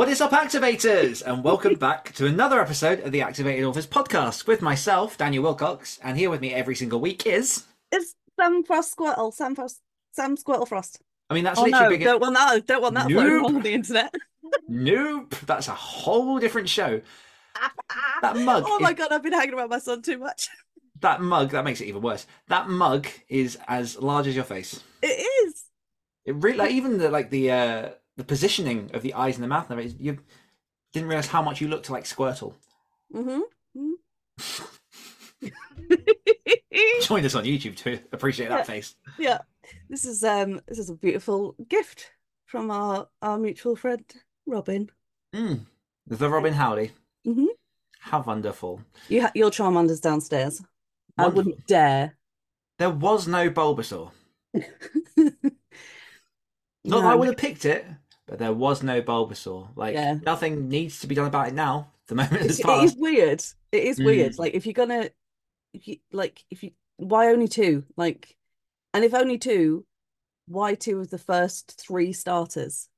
What is up, activators? And welcome back to another episode of the Activated Authors podcast with myself, Daniel Willcocks. And here with me every single week is. It's Sam Frost Squirtle. Sam Frost. Sam Squirtle Frost. I mean, that's Oh literally no! big. Don't want that. Don't want that floating Nope. on the internet. Nope, that's a whole different show. That mug. Oh my is- god! I've been hanging around my son too much. That mug. That makes it even worse. That mug is as large as your face. It is. It really, like, even the like the uh the positioning of the eyes and the mouth. And you didn't realize how much you looked like Squirtle. Mm-hmm. Join us on YouTube to appreciate that Yeah. face. yeah. This is um. This is a beautiful gift from our our mutual friend Robin. Mm. The Robin Howley. Mhm. How wonderful. You ha- your Charmander's downstairs. I wouldn't dare. There was no Bulbasaur. Not that I would have picked it, but there was no Bulbasaur. Like Yeah. nothing needs to be done about it now. The moment It's, it is weird. It is Mm. weird. Like if you're gonna, if you like, if you why only two? Like, and if only two, why two of the first three starters?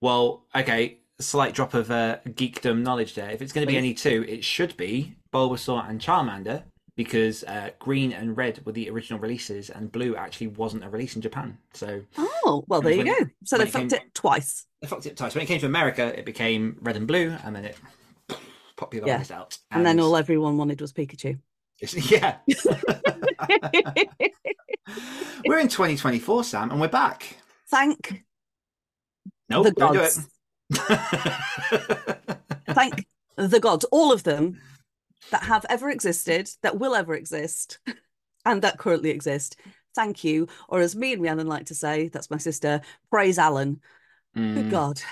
Well, okay, slight drop of uh, geekdom knowledge there. If it's going to be Please. any two, it should be Bulbasaur and Charmander because uh, green and red were the original releases, and blue actually wasn't a release in Japan. So Oh, well, there you go. it- So they it came- fucked it twice. they fucked it twice. When it came to America, it became red and blue, and then it popularized out. And then all everyone wanted was Pikachu. yeah. we're in 2024, Sam, and we're back. Thank Nope, the do gods. it. Thank the gods, all of them that have ever existed, that will ever exist, and that currently exist. Thank you. Or as me and Rhiannon like to say, that's my sister, praise Alan. Mm. Good God.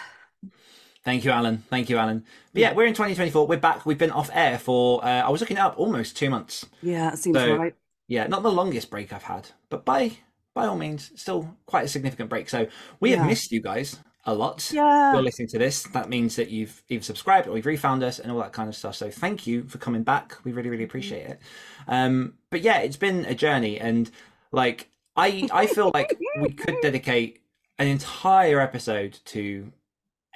Thank you, Alan. Thank you, Alan. But yeah, we're in 2024. We're back. We've been off air for, uh, I was looking it up, almost two months. Yeah, that seems So- right. Yeah, not the longest break I've had, but by by all means, still quite a significant break. So we have missed you guys a lot. Yeah. You're listening to this. That means that you've either subscribed or you've refound us and all that kind of stuff. So thank you for coming back. We really, really appreciate it. Um, but yeah, it's been a journey, and like I, I feel like we could dedicate an entire episode to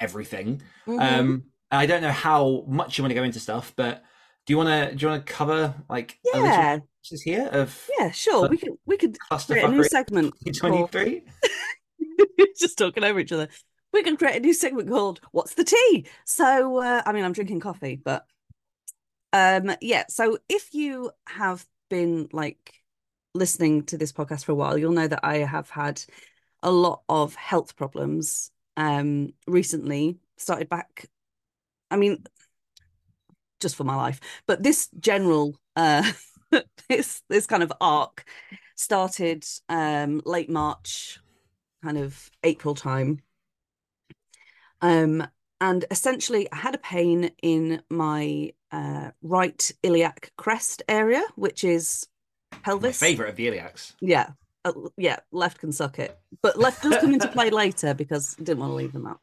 everything. Mhm. Um, I don't know how much you want to go into stuff, but do you want to do you want to cover like a little yeah, pieces here of yeah, sure. We could we could create a new segment. called- 2023? Just talking over each other. We can create a new segment called "What's the Tea?" So, uh, I mean, I'm drinking coffee, but um, yeah. So, if you have been like listening to this podcast for a while, you'll know that I have had a lot of health problems um recently. Started back. I mean, just for my life, but this general uh this this kind of arc started um late March, kind of April time. Um and essentially I had a pain in my uh right iliac crest area, which is My pelvis. favorite of the iliacs. Yeah. Uh, yeah, left can suck it. But left does come into play later because I didn't want to leave them out.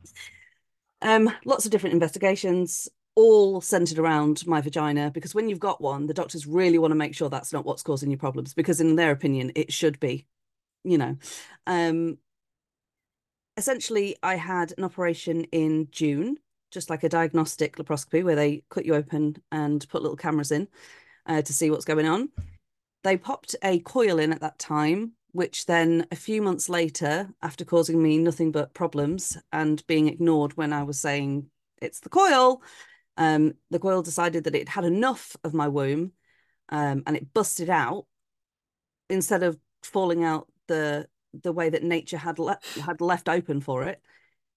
Um, lots of different investigations, all centered around my vagina, because when you've got one, the doctors really want to make sure that's not what's causing your problems, because in their opinion, it should be, you know. Um, essentially, I had an operation in June, just like a diagnostic laparoscopy where they cut you open and put little cameras in uh, to see what's going on. They popped a coil in at that time, which then a few months later, after causing me nothing but problems and being ignored when I was saying it's the coil, um, the coil decided that it had enough of my womb um, and it busted out instead of falling out the the way that nature had le- had left open for it.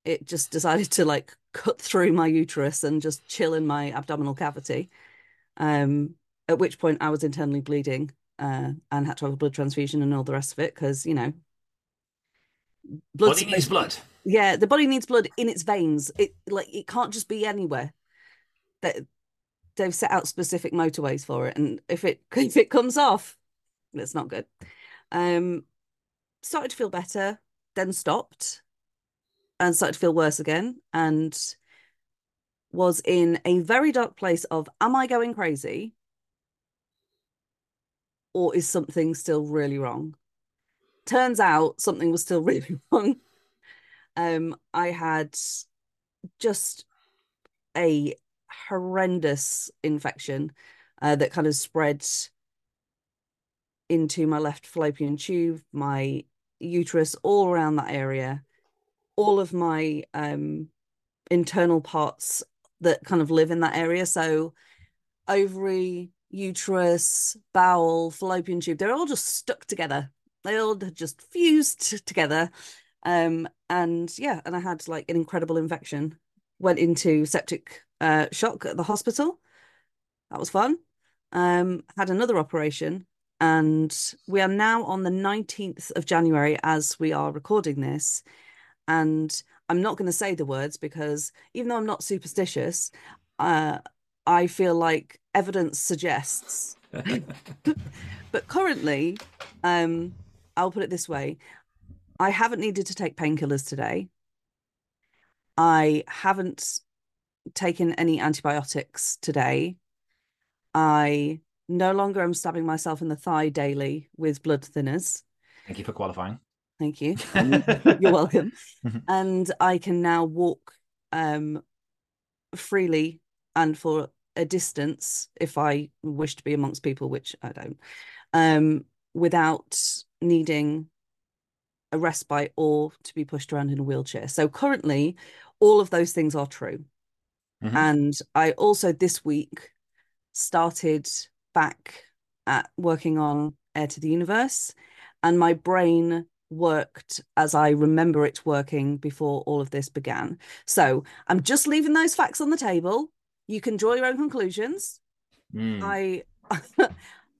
It just decided to like cut through my uterus and just chill in my abdominal cavity. Um, at which point I was internally bleeding uh, and had to have a blood transfusion and all the rest of it because, you know, blood Body needs blood. Yeah, the body needs blood in its veins. It like it can't just be anywhere. That they've set out specific motorways for it, and if it if it comes off, it's not good. Um, started to feel better, then stopped, and started to feel worse again, and was in a very dark place of am I going crazy? Or is something still really wrong? Turns out something was still really wrong. Um, I had just a horrendous infection uh, that kind of spread into my left fallopian tube, my uterus, all around that area. All of my um, internal parts that kind of live in that area. So, ovary, uterus, bowel, fallopian tube, they're all just stuck together. They all just fused together. Um, and yeah, and I had like an incredible infection. Went into septic uh, shock at the hospital. That was fun. Um, had another operation, and we are now on the 19th of January as we are recording this. And I'm not going to say the words because even though I'm not superstitious, uh, I feel like evidence suggests. but currently, um, I'll put it this way I haven't needed to take painkillers today. I haven't taken any antibiotics today. I no longer am stabbing myself in the thigh daily with blood thinners. Thank you for qualifying. Thank you. You're welcome. and I can now walk um, freely and for a distance if I wish to be amongst people, which I don't, um, without needing a respite or to be pushed around in a wheelchair. So currently, all of those things are true. Mm-hmm. And I also this week started back at working on Heir to the Universe, and my brain worked as I remember it working before all of this began. So I'm just leaving those facts on the table. You can draw your own conclusions. Mm. I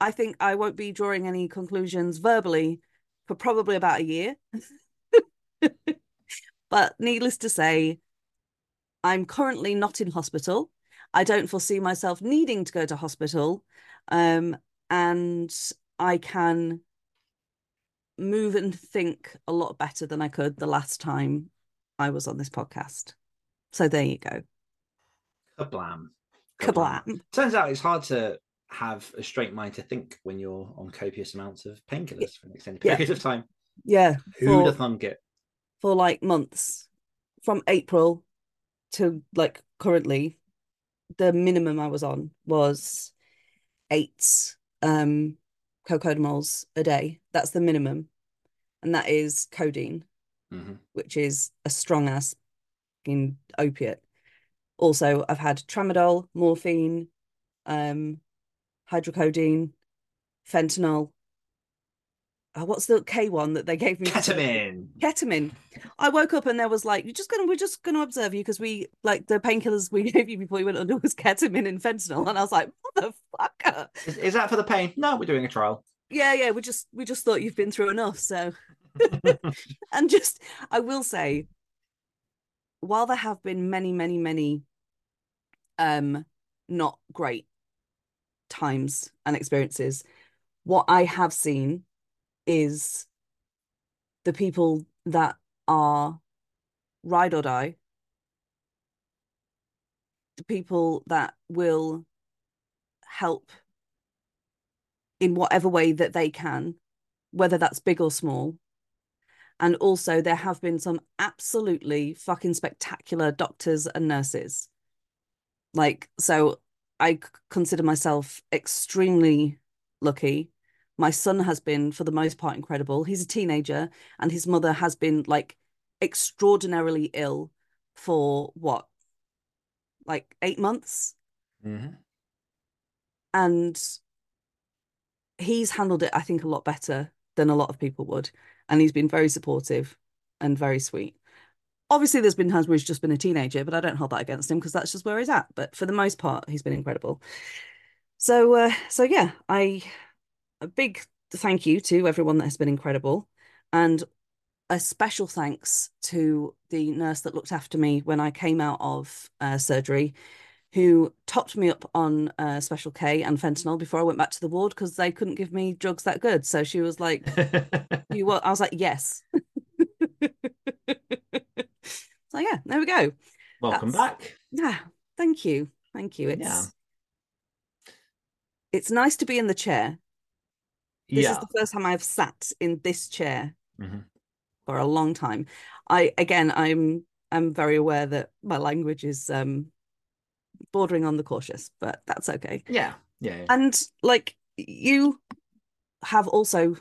I think I won't be drawing any conclusions verbally for probably about a year. but needless to say, I'm currently not in hospital. I don't foresee myself needing to go to hospital. Um, and I can move and think a lot better than I could the last time I was on this podcast. So there you go. Kablam. Kablam. Kablam. Turns out it's hard to have a straight mind to think when you're on copious amounts of painkillers for an extended period yeah. of time. Yeah. Who'd have thunk it? For like months. From April to like currently, the minimum I was on was eight um cocodamols a day. That's the minimum. And that is codeine, mm-hmm. which is a strong ass opiate. Also, I've had tramadol, morphine, um, hydrocodone, fentanyl. Uh, what's the K one that they gave me? Ketamine. Ketamine. I woke up and there was like, you're just gonna, we're just gonna observe you because we like the painkillers we gave you before you went under was ketamine and fentanyl, and I was like, motherfucker. Is, is that for the pain? No, we're doing a trial. Yeah, yeah. We just we just thought you've been through enough, so. and just, I will say, while there have been many, many, many, um, not great times and experiences, what I have seen is the people that are ride or die, the people that will help in whatever way that they can, whether that's big or small. And also, there have been some absolutely fucking spectacular doctors and nurses. Like, so I consider myself extremely lucky my son has been for the most part incredible. He's a teenager and his mother has been like extraordinarily ill for what? Like eight months? Mm-hmm. and he's handled it i think a lot better than a lot of people would. And he's been very supportive and very sweet. Obviously there's been times where he's just been a teenager but i don't hold that against him because that's just where he's at. But for the most part he's been incredible. So uh, so yeah i a big thank you to everyone that has been incredible. And a special thanks to the nurse that looked after me when I came out of uh, surgery, who topped me up on uh, Special K and fentanyl before I went back to the ward because they couldn't give me drugs that good. So she was like, "You what?" I was like, "Yes." so yeah, there we go. Welcome That's- back. Yeah, thank you, thank you. It's Yeah. it's nice to be in the chair. This yeah. is the first time I've sat in this chair Mhm. for a long time. I again, I'm I'm very aware that my language is um bordering on the cautious, but that's okay. Yeah. Yeah. yeah. And like you have also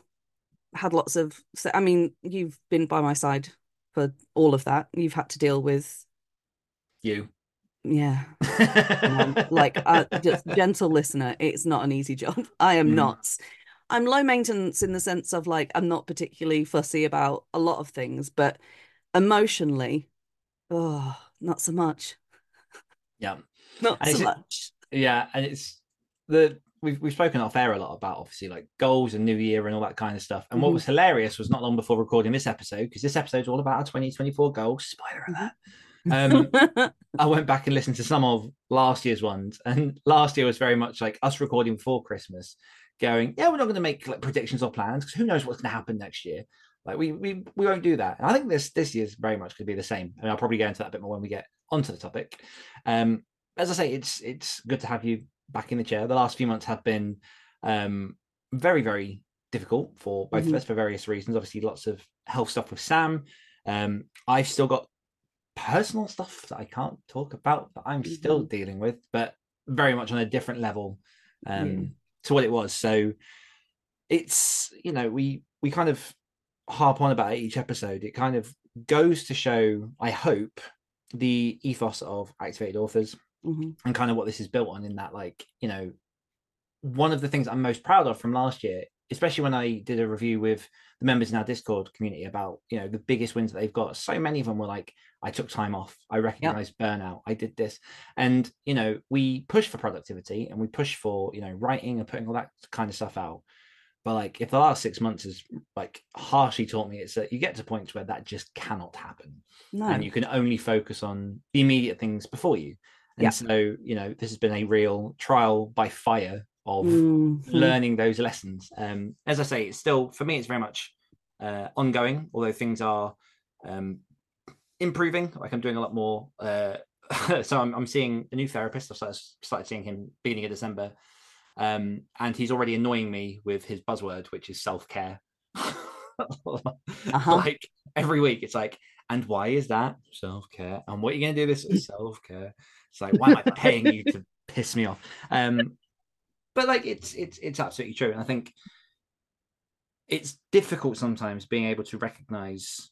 had lots of, I mean, you've been by my side for all of that. You've had to deal with, you. yeah, like uh, just gentle listener. It's not an easy job. I am Mhm. not. I'm low maintenance in the sense of like I'm not particularly fussy about a lot of things, but emotionally, oh, not so much. yeah. Not And so much. Yeah, and it's the we've we've spoken off air a lot about obviously like goals and New Year and all that kind of stuff. And what Mhm. was hilarious was not long before recording this episode because this episode's all about our 2024 goals. Spoiler alert. Um, I went back and listened to some of last year's ones, and last year was very much like us recording before Christmas, going, "Yeah, we're not going to make like predictions or plans because who knows what's going to happen next year." Like we we we won't do that. And I think this this year's very much going to be the same. I And I'll probably go into that a bit more when we get onto the topic. Um, as I say, it's it's good to have you back in the chair. The last few months have been um very very difficult for both Mhm. of us for various reasons. Obviously, lots of health stuff with Sam. Um, I've still got personal stuff that I can't talk about that I'm still Mhm. dealing with, but very much on a different level um. To what it was. So it's you know we we kind of harp on about it each episode. It kind of goes to show, I hope, the ethos of activated authors Mhm. and kind of what this is built on. In that, like you know, one of the things I'm most proud of from last year, especially when I did a review with the members in our Discord community about you know the biggest wins that they've got. So many of them were like, I took time off, I recognized burnout, I did this, and you know we push for productivity and we push for you know writing and putting all that kind of stuff out. But like, if the last six months has like harshly taught me, it's that you get to points where that just cannot happen No. and you can only focus on the immediate things before you. And Yeah. so, you know, this has been a real trial by fire of Mhm. learning those lessons. Um, as I say, it's still for me, it's very much uh, ongoing, although things are um, improving. Like I'm doing a lot more. Uh, so I'm, I'm seeing a new therapist. I started, started seeing him beginning of December, um, and he's already annoying me with his buzzword, which is self care. Uh-huh. Like every week, it's like, and why is that self care? And what are you going to do this self care? It's like, why am I paying you to piss me off? Um, but like, it's it's it's absolutely true, and I think it's difficult sometimes being able to recognize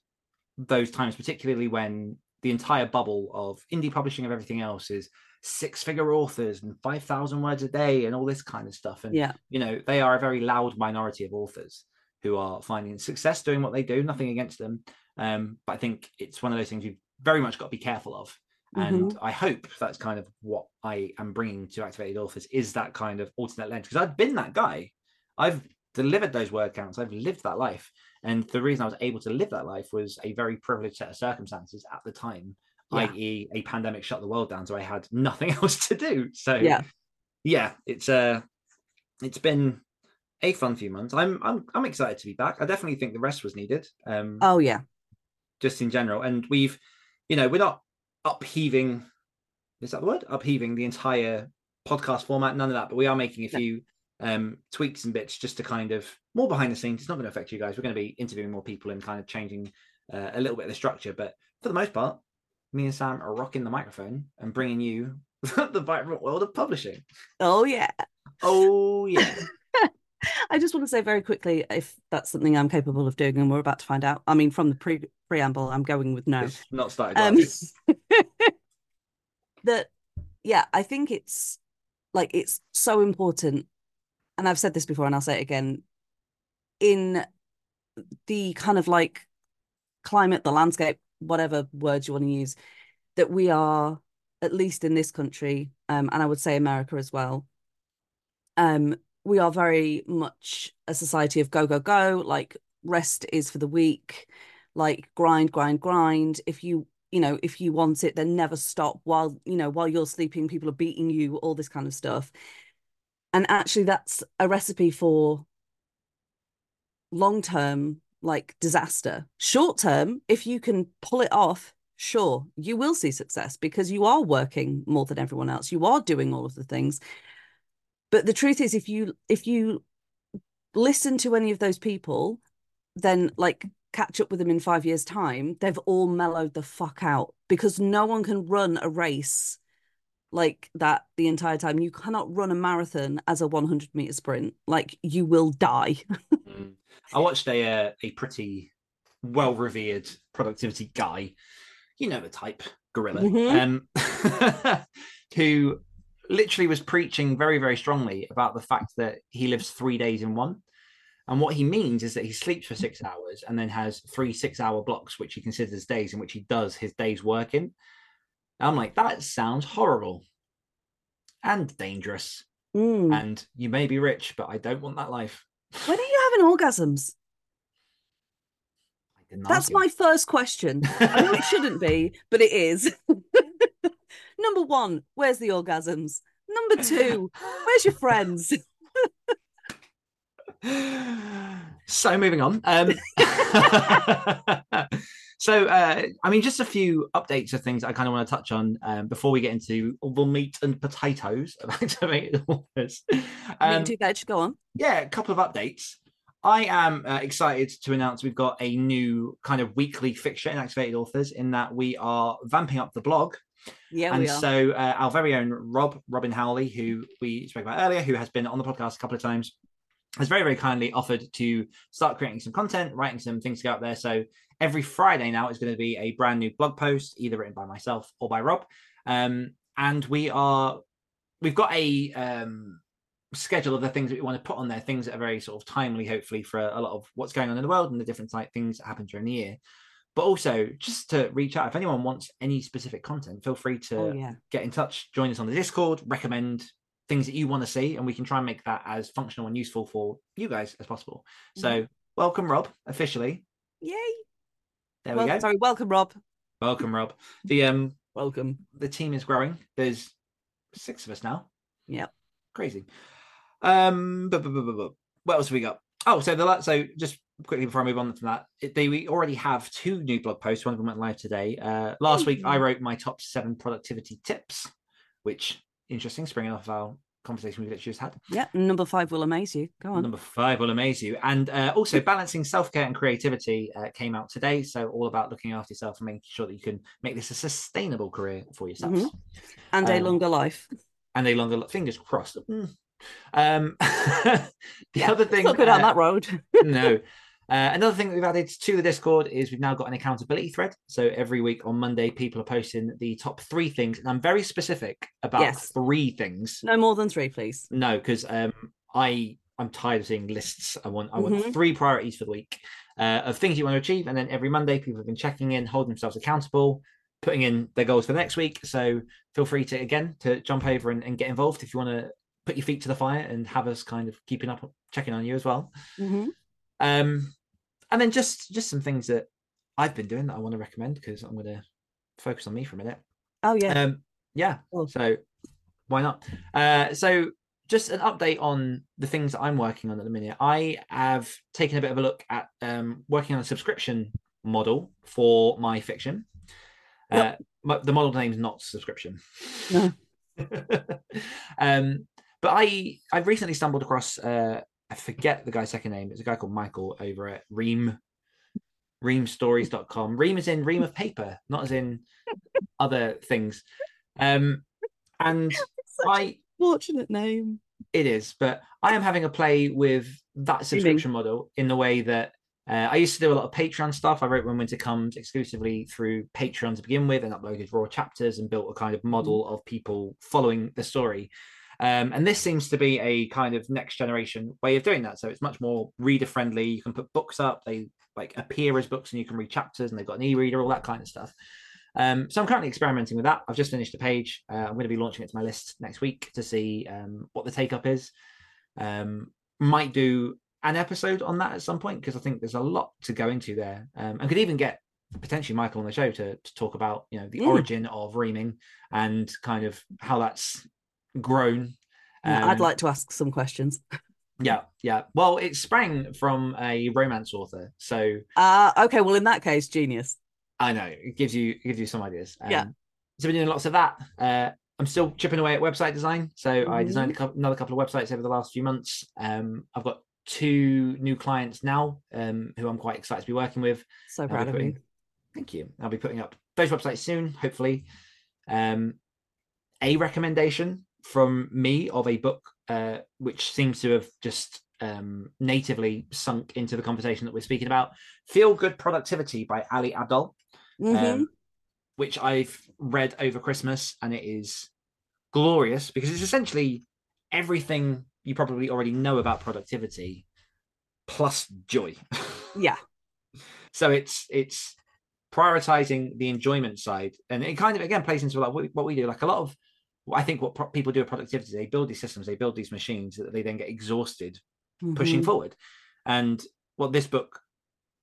those times, particularly when the entire bubble of indie publishing of everything else is six figure authors and 5,000 words a day and all this kind of stuff. And, Yeah. you know, they are a very loud minority of authors who are finding success doing what they do, nothing against them. Um, but I think it's one of those things you've very much got to be careful of. And I hope that's kind of what I am bringing to Activated Authors is that kind of alternate lens. Because I've been that guy. I've delivered those word counts. I've lived that life. And the reason I was able to live that life was a very privileged set of circumstances at the time, Yeah. i.e., a pandemic shut the world down, so I had nothing else to do. So Yeah. yeah, it's uh it's been a fun few months. I'm I'm I'm excited to be back. I definitely think the rest was needed. Um Oh yeah. just in general. And we've, you know, we're not upheaving is that the word? Upheaving the entire podcast format, none of that, but we are making a No. few um tweaks and bits just to kind of more behind the scenes. It's not going to affect you guys. We're going to be interviewing more people and kind of changing uh, a little bit of the structure, but for the most part, me and Sam are rocking the microphone and bringing you the vibrant world of publishing. Oh yeah. Oh yeah. I just want to say very quickly if that's something I'm capable of doing, and we're about to find out. I mean, from the pre preamble, I'm going with no. It's not started. Um, that yeah, I think it's like it's so important, and I've said this before, and I'll say it again. In the kind of like climate, the landscape, whatever words you want to use, that we are at least in this country, um, and I would say America as well. Um, we are very much a society of go go go. Like rest is for the weak. like grind, grind, grind. If you you know if you want it, then never stop while you know while you're sleeping. People are beating you, all this kind of stuff. And actually, that's a recipe for long term like disaster. Short term, if you can pull it off, sure, you will see success because you are working more than everyone else. You are doing all of the things. But the truth is if you if you listen to any of those people, then like catch up with them in 5 years time, they've all mellowed the fuck out because no one can run a race like that the entire time. You cannot run a marathon as a 100 meter sprint. Like you will die. Mm. I watched a uh, a pretty well revered productivity guy, you know the type, gorilla, Mhm. um, who literally was preaching very very strongly about the fact that he lives three days in one. And what he means is that he sleeps for six hours and then has three six hour blocks, which he considers days in which he does his day's work in. I'm like, that sounds horrible and dangerous. Mm. And you may be rich, but I don't want that life. When are you having orgasms? That's my first question. I know it shouldn't be, but it is. Number one, where's the orgasms? Number two, where's your friends? so moving on um so uh i mean just a few updates of things i kind of want to touch on um, before we get into all the meat and potatoes of activated authors I um, mean, two veg, go on. yeah, a couple of updates. I am uh, excited to announce we've got a new kind of weekly fixture in Activated Authors in that we are vamping up the blog. Yeah, and so uh, our very own Rob, Robin Howley, who we spoke about earlier, who has been on the podcast a couple of times, has very, very kindly offered to start creating some content, writing some things to go out there. So every Friday now is going to be a brand new blog post, either written by myself or by Rob. Um, and we are, we've got a um, schedule of the things that we want to put on there, things that are very sort of timely, hopefully, for a, a lot of what's going on in the world and the different like things that happen during the year. But also, just to reach out, if anyone wants any specific content, feel free to oh, yeah. get in touch, join us on the Discord, recommend things that you want to see, and we can try and make that as functional and useful for you guys as possible. So, welcome, Rob, officially. Yay. There Well, we go. Sorry, welcome, Rob. Welcome, Rob. The um Welcome. the team is growing. There's six of us now. yeah Crazy. Um, but, but, but, but bu- what else have we got? Oh, so the so just quickly before I move on from that, they we already have two new blog posts. One of them went live today. Uh, last week I wrote my top seven productivity tips, which interesting, springing off our conversation we literally just had. Yeah, number five will amaze you. Go on. Number five will amaze you. And uh, also, balancing self care and creativity uh, came out today. So, all about looking after yourself and making sure that you can make this a sustainable career for yourself Mhm. and a um, longer life. and a longer fingers crossed. Mm. Um, the other thing, Not go down uh, that road. no. Uh, another thing that we've added to the Discord is we've now got an accountability thread. So every week on Monday, people are posting the top three things, and I'm very specific about Yes. three things. no more than three, please. No, because um, I I'm tired of seeing lists. I want I want Mhm. three priorities for the week uh, of things you want to achieve, and then every Monday people have been checking in, holding themselves accountable, putting in their goals for next week. So feel free to again to jump over and, and get involved if you want to put your feet to the fire and have us kind of keeping up, checking on you as well. hmm Um, and then just just some things that I've been doing that I want to recommend because I'm going to focus on me for a minute. Oh, yeah. Um, yeah. Oh. So why not? Uh, so just an update on the things that I'm working on at the minute. I have taken a bit of a look at um, working on a subscription model for my fiction. Uh, my, the model name's not subscription. No. um, but I I've recently stumbled across uh, I forget the guy's second name. It's a guy called Michael over at Ream reamstories.com. Ream is in ream of paper, not as in other things. Um, and I fortunate name. it is, but I am having a play with that subscription model in the way that uh, I used to do a lot of Patreon stuff. I wrote When Winter Comes exclusively through Patreon to begin with and uploaded raw chapters and built a kind of model of people following the story. Um, and this seems to be a kind of next generation way of doing that. So it's much more reader friendly. You can put books up, they like appear as books and you can read chapters and they've got an e-reader, all that kind of stuff. Um, so I'm currently experimenting with that. I've just finished a page. Uh, I'm going to be launching it to my list next week to see um, what the take up is. Um, might do an episode on that at some point because I think there's a lot to go into there, um, and could even get potentially Michael on the show to to talk about you know the Mm. origin of reaming and kind of how that's grown. Yeah, I'd Um, like to ask some questions. Yeah, yeah. Well, it sprang from a romance author, so Uh okay, well in that case, genius. I know it gives you it gives you some ideas. Yeah. Um, So we're doing lots of that. Uh, I'm still chipping away at website design. So I Mm-hmm. designed a couple, another couple of websites over the last few months. Um, I've got two new clients now um, who I'm quite excited to be working with. So proud of you. Thank you. I'll be putting up those websites soon, hopefully. Um, a recommendation from me of a book uh, which seems to have just um, natively sunk into the conversation that we're speaking about Feel Good Productivity by Ali Abdaal Mhm. um, which I've read over Christmas, and it is glorious because it's essentially everything you probably already know about productivity plus joy. yeah. so it's it's prioritizing the enjoyment side, and it kind of again plays into like what we do. Like a lot of, I think what pro- people do with productivity, they build these systems, they build these machines that they then get exhausted pushing Mhm. forward. And what this book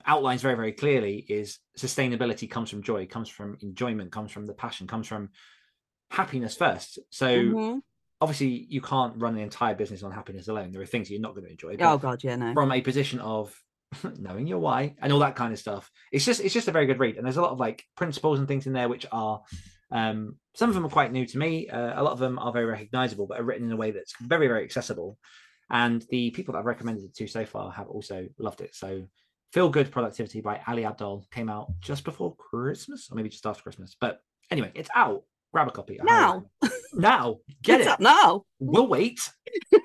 outlines very, very clearly is sustainability comes from joy, comes from enjoyment, comes from the passion, comes from happiness first. So Mhm. obviously you can't run an entire business on happiness alone. There are things you're not going to enjoy. Oh god, yeah, no. from a position of knowing your why and all that kind of stuff. It's just it's just a very good read. And there's a lot of like principles and things in there which are um some of them are quite new to me. Uh, a lot of them are very recognizable, but are written in a way that's very, very accessible. And the people that I've recommended it to so far have also loved it. So Feel Good Productivity by Ali Abdaal came out just before Christmas, or maybe just after Christmas. But anyway, it's out. Grab a copy. I Now. now, get What's it. now? We'll wait.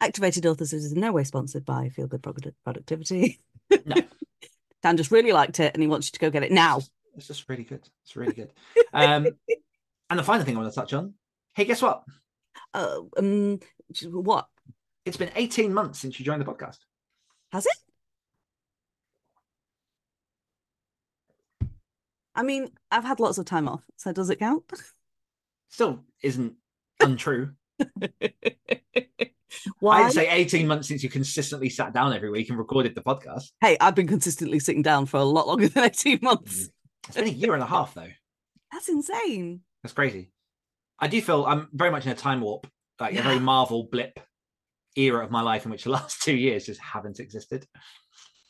Activated Authors is in no way sponsored by Feel Good Productivity. No. Dan just really liked it and he wants you to go get it now. It's just really good. It's really good. Um, and the final thing I want to touch on. Hey, guess what? Uh, um, what It's been 18 months since you joined the podcast. has it? I mean, I've had lots of time off, so does it count? Still isn't untrue. Why? I'd say 18 months since you consistently sat down every week and recorded the podcast. Hey, I've been consistently sitting down for a lot longer than 18 months. It's been a year and a half, though. That's insane. That's crazy. I do feel I'm very much in a time warp, like a very Marvel blip era of my life in which the last two years just haven't existed.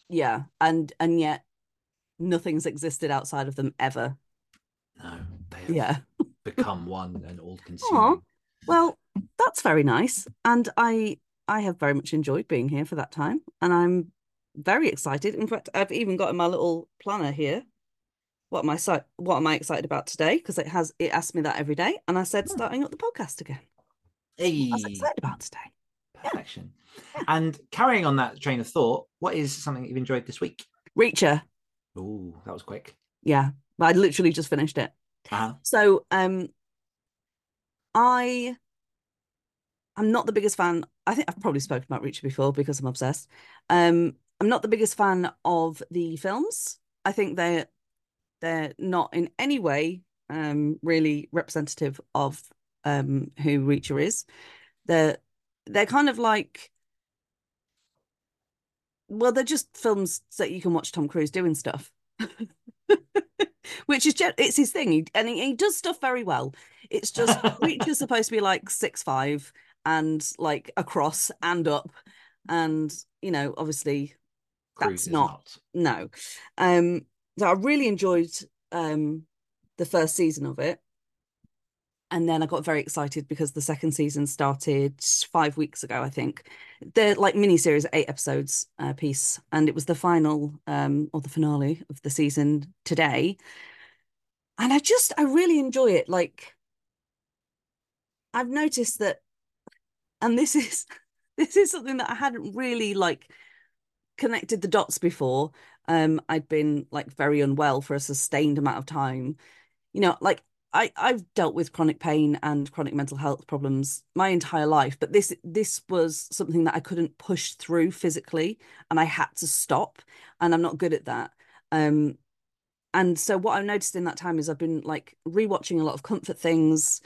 Yeah, and and yet nothing's existed outside of them ever. No, they have Yeah. become one and all Aw. consuming. Well, that's very nice, and I I have very much enjoyed being here for that time, and I'm very excited. In fact, I've even got in my little planner here. What am I si- What am I excited about today? Because it has it asks me that every day, and I said Hmm. starting up the podcast again. Hey, what I'm excited about today. perfection. And carrying on that train of thought, what is something you've enjoyed this week? Reacher, Oh, that was quick. yeah, I literally just finished it. Uh-huh. So, um, I I'm not the biggest fan. I think I've probably spoken about Reacher before because I'm obsessed. Um, I'm not the biggest fan of the films. I think they're they're not in any way um really representative of um who Reacher is. They're they're kind of like well, they're just films that you can watch Tom Cruise doing stuff. Which is it's his thing, he, and he, he does stuff very well. It's just Reacher's supposed to be like six five and like across and up, and you know, obviously Cruise That's is not- no. Um, so I really enjoyed um the first season of it. And then I got very excited because the second season started five weeks ago, I think. They're like mini series, eight episodes uh, piece, and it was the final um or the finale of the season today. And I just I really enjoy it. Like I've noticed that, and this is this is something that I hadn't really like connected the dots before. Um, I'd been like very unwell for a sustained amount of time. You know, like I I've dealt with chronic pain and chronic mental health problems my entire life, but this this was something that I couldn't push through physically, and I had to stop, and I'm not good at that. Um, and so what I've noticed in that time is I've been like rewatching a lot of comfort things,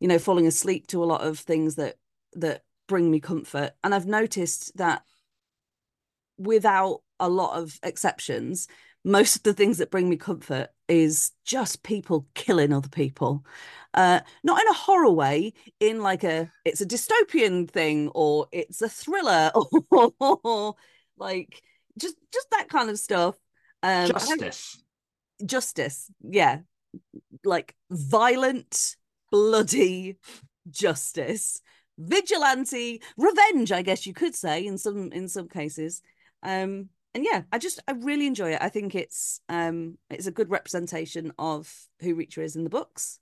you know, falling asleep to a lot of things that that bring me comfort. And I've noticed that without a lot of exceptions, most of the things that bring me comfort is just people killing other people. Uh, not in a horror way, in like a it's a dystopian thing or it's a thriller or like just just that kind of stuff. Um, Justice. justice, yeah, like violent, bloody justice, vigilante, revenge. I guess you could say in some in some cases. Um, and yeah, I just I really enjoy it. I think it's um it's a good representation of who Reacher is in the books.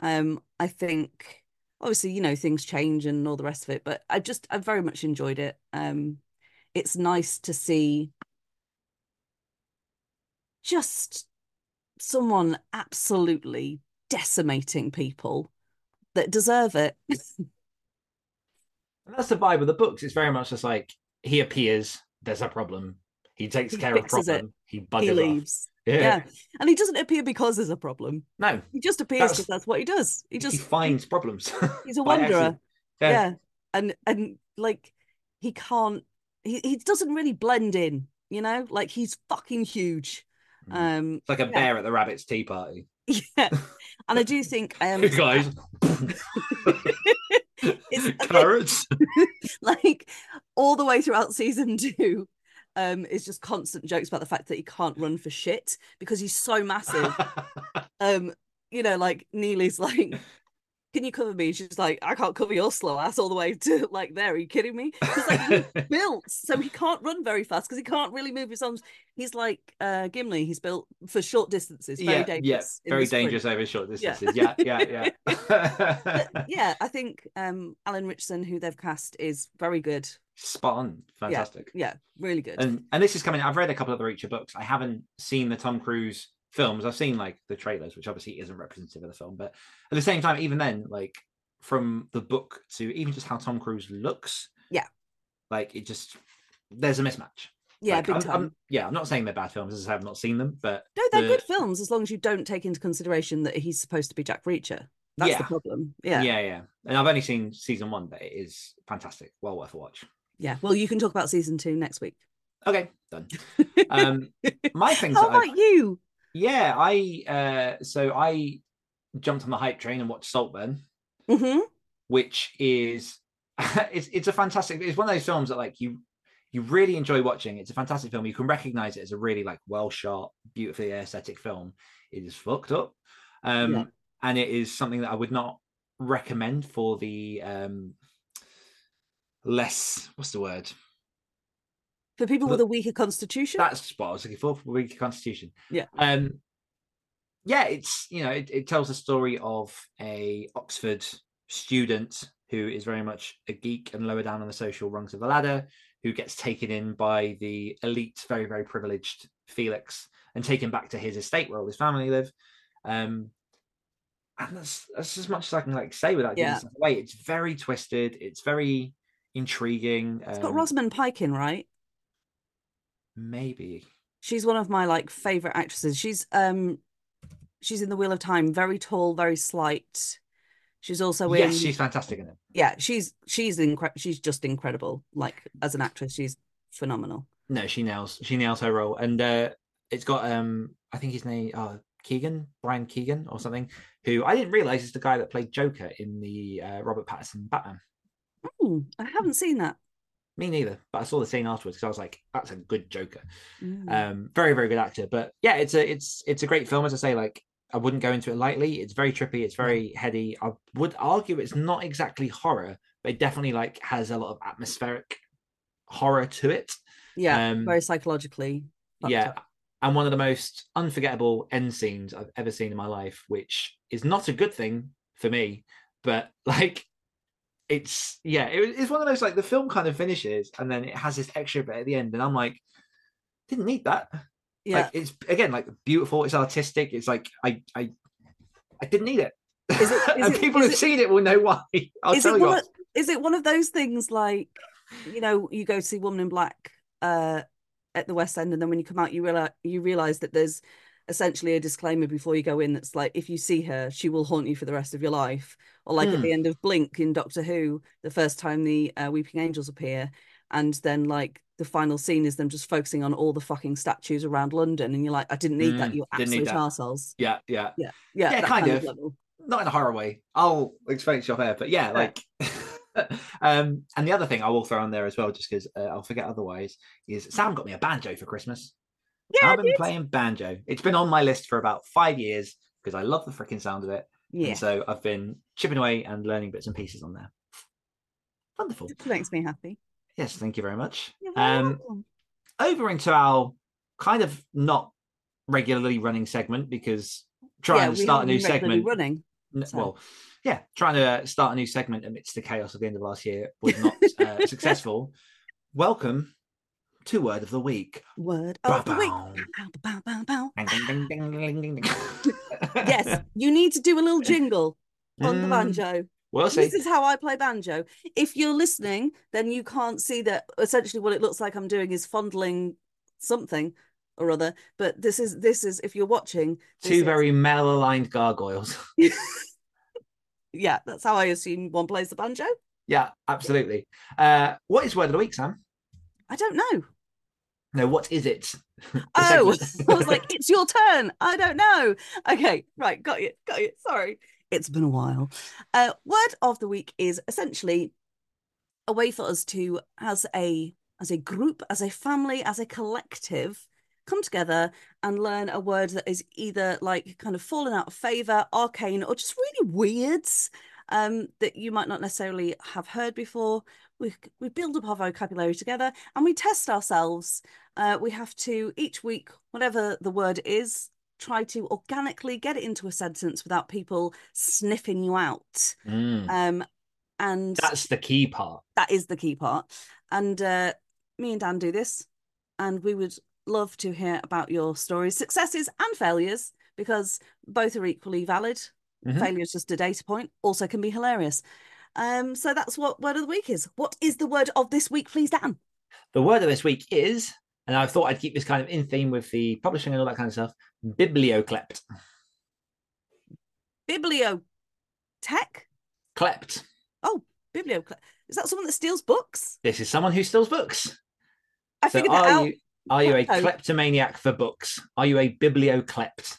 Um, I think obviously you know things change and all the rest of it, but I just I very much enjoyed it. Um, it's nice to see just someone absolutely decimating people that deserve it. And that's the vibe of the books. It's very much just like he appears, there's a problem. He takes He care of fixes it. problem. He buggers he leaves. Yeah. Yeah. And he doesn't appear because there's a problem. No, He just appears That's- because that's what he does. He he just finds problems. he's a wanderer. Yeah. Yeah. And and like he can't he, he doesn't really blend in, you know? Like he's fucking huge. Mm. Um It's like a Yeah. bear at the rabbit's tea party. yeah. And I do think um guys. It's- Carrots. like all the way throughout season two um is just constant jokes about the fact that he can't run for shit because he's so massive um you know like Neagley's like can you cover me she's like I can't cover your slow ass all the way to like there are you kidding me because like he's built so he can't run very fast because he can't really move his arms he's like uh Gimli he's built for short distances very yeah, dangerous yeah, very the sprint. dangerous over short distances. Yeah, yeah, yeah. But yeah I think um Alan Richardson who they've cast is very good Spot on. Fantastic. yeah really good And and this is coming. I've read a couple of the Reacher books. I haven't seen the Tom Cruise films. I've seen like the trailers, which obviously isn't representative of the film. But at the same time, even then, like from the book to even just how Tom Cruise looks, Yeah. like it just there's a mismatch. yeah Like, big I'm, time I'm- yeah, I'm not saying they're bad films. As I have not seen them, but No, they're the- good films as long as you don't take into consideration that he's supposed to be Jack Reacher. That's Yeah. the problem. Yeah. yeah, yeah. And I've only seen season one, but it is fantastic. Well worth a watch. Yeah. Well, you can talk about season two next week. Okay, done. Um, my things. How that I've- about you? Yeah, I uh so I jumped on the hype train and watched Saltburn, hmm which is it's it's a fantastic it's one of those films that like you you really enjoy watching. It's a fantastic film. You can recognize it as a really like well shot, beautifully aesthetic film. It is fucked up. Um Yeah. and it is something that I would not recommend for the um less what's the word? For people with a weaker constitution. That's what I was looking for for weaker constitution. Yeah. Um yeah, it's you know, it, it tells the story of a Oxford student who is very much a geek and lower down on the social rungs of the ladder, who gets taken in by the elite, very, very privileged Felix and taken back to his estate where all his family live. Um and that's that's as much as I can like say without giving stuff away. It's very twisted, it's very intriguing. it's got um, Rosamund Pike in, right? Maybe. She's one of my like favorite actresses. She's um she's in The Wheel of Time, very tall, very slight. She's also in yes, she's fantastic in it. yeah, she's she's incre- she's just incredible. Like as an actress, she's phenomenal. No, she nails she nails her role, and uh, it's got um I think his name uh Keegan Brian Keegan or something, who I didn't realize is the guy that played Joker in the uh, Robert Pattinson Batman. Ooh, I haven't seen that. Me neither, but I saw the scene afterwards because I was like, that's a good Joker. Mm. Um, very very good actor, but yeah, it's a it's it's a great film. As I say, like I wouldn't go into it lightly. It's very trippy. It's very heady. I would argue it's not exactly horror, but it definitely like has a lot of atmospheric horror to it. yeah, um, very psychologically. yeah up. and one of the most unforgettable end scenes i've ever seen in my life which is not a good thing for me but like it's yeah it, it's one of those like the film kind of finishes and then it has this extra bit at the end and i'm like didn't need that. Yeah. like it's again like beautiful it's artistic it's like i i i didn't need it. Is it- is and it- people who've it- seen it will know why i'll is tell it you one of, is it one of those things like you know you go to see Woman in Black uh at the West End and then when you come out you realize you realize that there's essentially a disclaimer before you go in that's like if you see her she will haunt you for the rest of your life or like at Hmm. the end of blink in doctor who the first time the uh, weeping angels appear and then like the final scene is them just focusing on all the fucking statues around london and you're like i didn't need that Mm, you absolute assholes Yeah, yeah. yeah yeah, Yeah, that kind of. level. Not in a horror way. I'll explain it to you off air, but yeah, Yeah. like. um, and the other thing I will throw on there as well, just because uh, I'll forget otherwise, is Sam got me a banjo for Christmas. Yeah I've been playing banjo. It's been on my list for about five years because I love the freaking sound of it. yeah And so I've been chipping away and learning bits and pieces on there. Wonderful. it makes me happy Yes, thank you very much. Um, over into our kind of not regularly running segment because trying yeah, to start a new segment. running so- Well, yeah, trying to uh, start a new segment amidst the chaos of the end of last year was not uh, successful. Welcome to Word of the Week. word of the week yes you need to do a little jingle on the Mm, banjo We'll see. This is how I play banjo. If you're listening, then you can't see that essentially what it looks like I'm doing is fondling something or other. But this is this is if you're watching Two very male aligned gargoyles. yeah, that's how I assume one plays the banjo. yeah, absolutely. Uh, what is Word of the Week, Sam? I don't know. No, what is it? Oh. I was like, it's your turn. I don't know. Okay, right, got you, got you. Sorry, it's been a while. Uh, word of the week is essentially a way for us to, as a as a group, as a family, as a collective, come together and learn a word that is either like kind of fallen out of favor, arcane, or just really weird. Um, that you might not necessarily have heard before. We we build up our vocabulary together and we test ourselves uh, we have to each week, whatever the word is, try to organically get it into a sentence without people sniffing you out. Mm, Um, and that's the key part. that is the key part. And uh, me and Dan do this, and we would love to hear about your stories, successes and failures, because both are equally valid. Mhm. Failure is just a data point, also can be hilarious. Um, so that's what word of the week is. What is the word of this week, please, Dan? The word of this week is, and I thought I'd keep this kind of in theme with the publishing and all that kind of stuff, biblioclept. Bibliotech. Clept. Oh, biblioclept. Is that someone that steals books? This is someone who steals books. I So figured that are out. you are you a Klepto. kleptomaniac for books? Are you a biblioclept?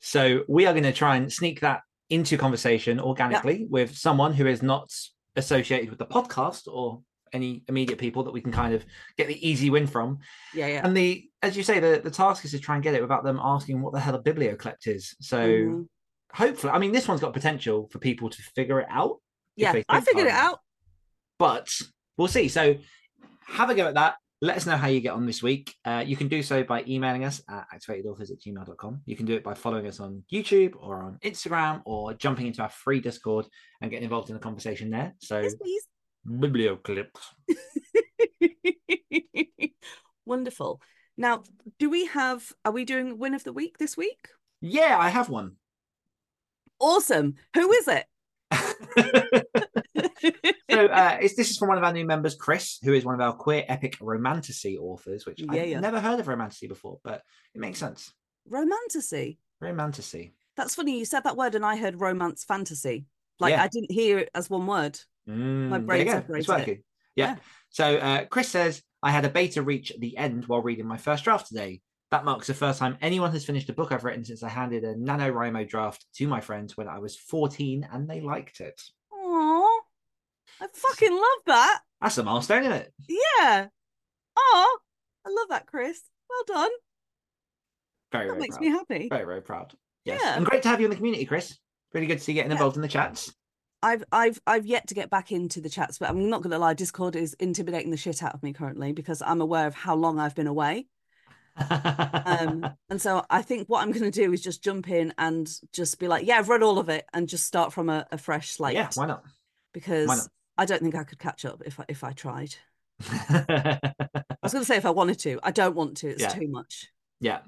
So we are going to try and sneak that into conversation organically with someone who is not associated with the podcast or any immediate people that we can kind of get the easy win from. Yeah, yeah. And the as you say, the, the task is to try and get it without them asking what the hell a biblioclept is. So Mhm. hopefully, I mean, this one's got potential for people to figure it out. Yeah, I figured it out. But we'll see. So have a go at that. Let us know how you get on this week. Uh, you can do so by emailing us at activatedauthors at gmail.com. You can do it by following us on YouTube or on Instagram or jumping into our free Discord and getting involved in the conversation there. So, Yes, please. biblioclips. Wonderful. Now, do we have, are we doing win of the week this week? Yeah, I have one. Awesome. Who is it? so uh, it's, this is from one of our new members, Chris, who is one of our queer epic romantasy authors, which Yeah, I've yeah. never heard of romantasy before, but it makes sense. Romantasy. Romantasy. That's funny. You said that word and I heard romance fantasy. Like Yeah. I didn't hear it as one word. Mm, there brain separated It's it. working. Yeah. So uh, Chris says, I had a beta reach the end while reading my first draft today. That marks the first time anyone has finished a book I've written since I handed a NaNoWriMo draft to my friends when I was 14 and they liked it. Oh, I fucking love that. That's a milestone, isn't it? Yeah. Oh, I love that, Chris. Well done. Very, That very makes proud. me happy. Very, very proud. Yes. Yeah. And great to have you in the community, Chris. Really good to see you getting Yeah. involved in the chats. I've I've I've yet to get back into the chats, but I'm not going to lie. Discord is intimidating the shit out of me currently because I'm aware of how long I've been away. Um, and so I think what I'm going to do is just jump in and just be like, "Yeah, I've read all of it," and just start from a, a fresh slate. yeah, why not? because why not? I don't think I could catch up if I, if I tried. I was going to say if I wanted to. I don't want to. It's Yeah. too much. yeah.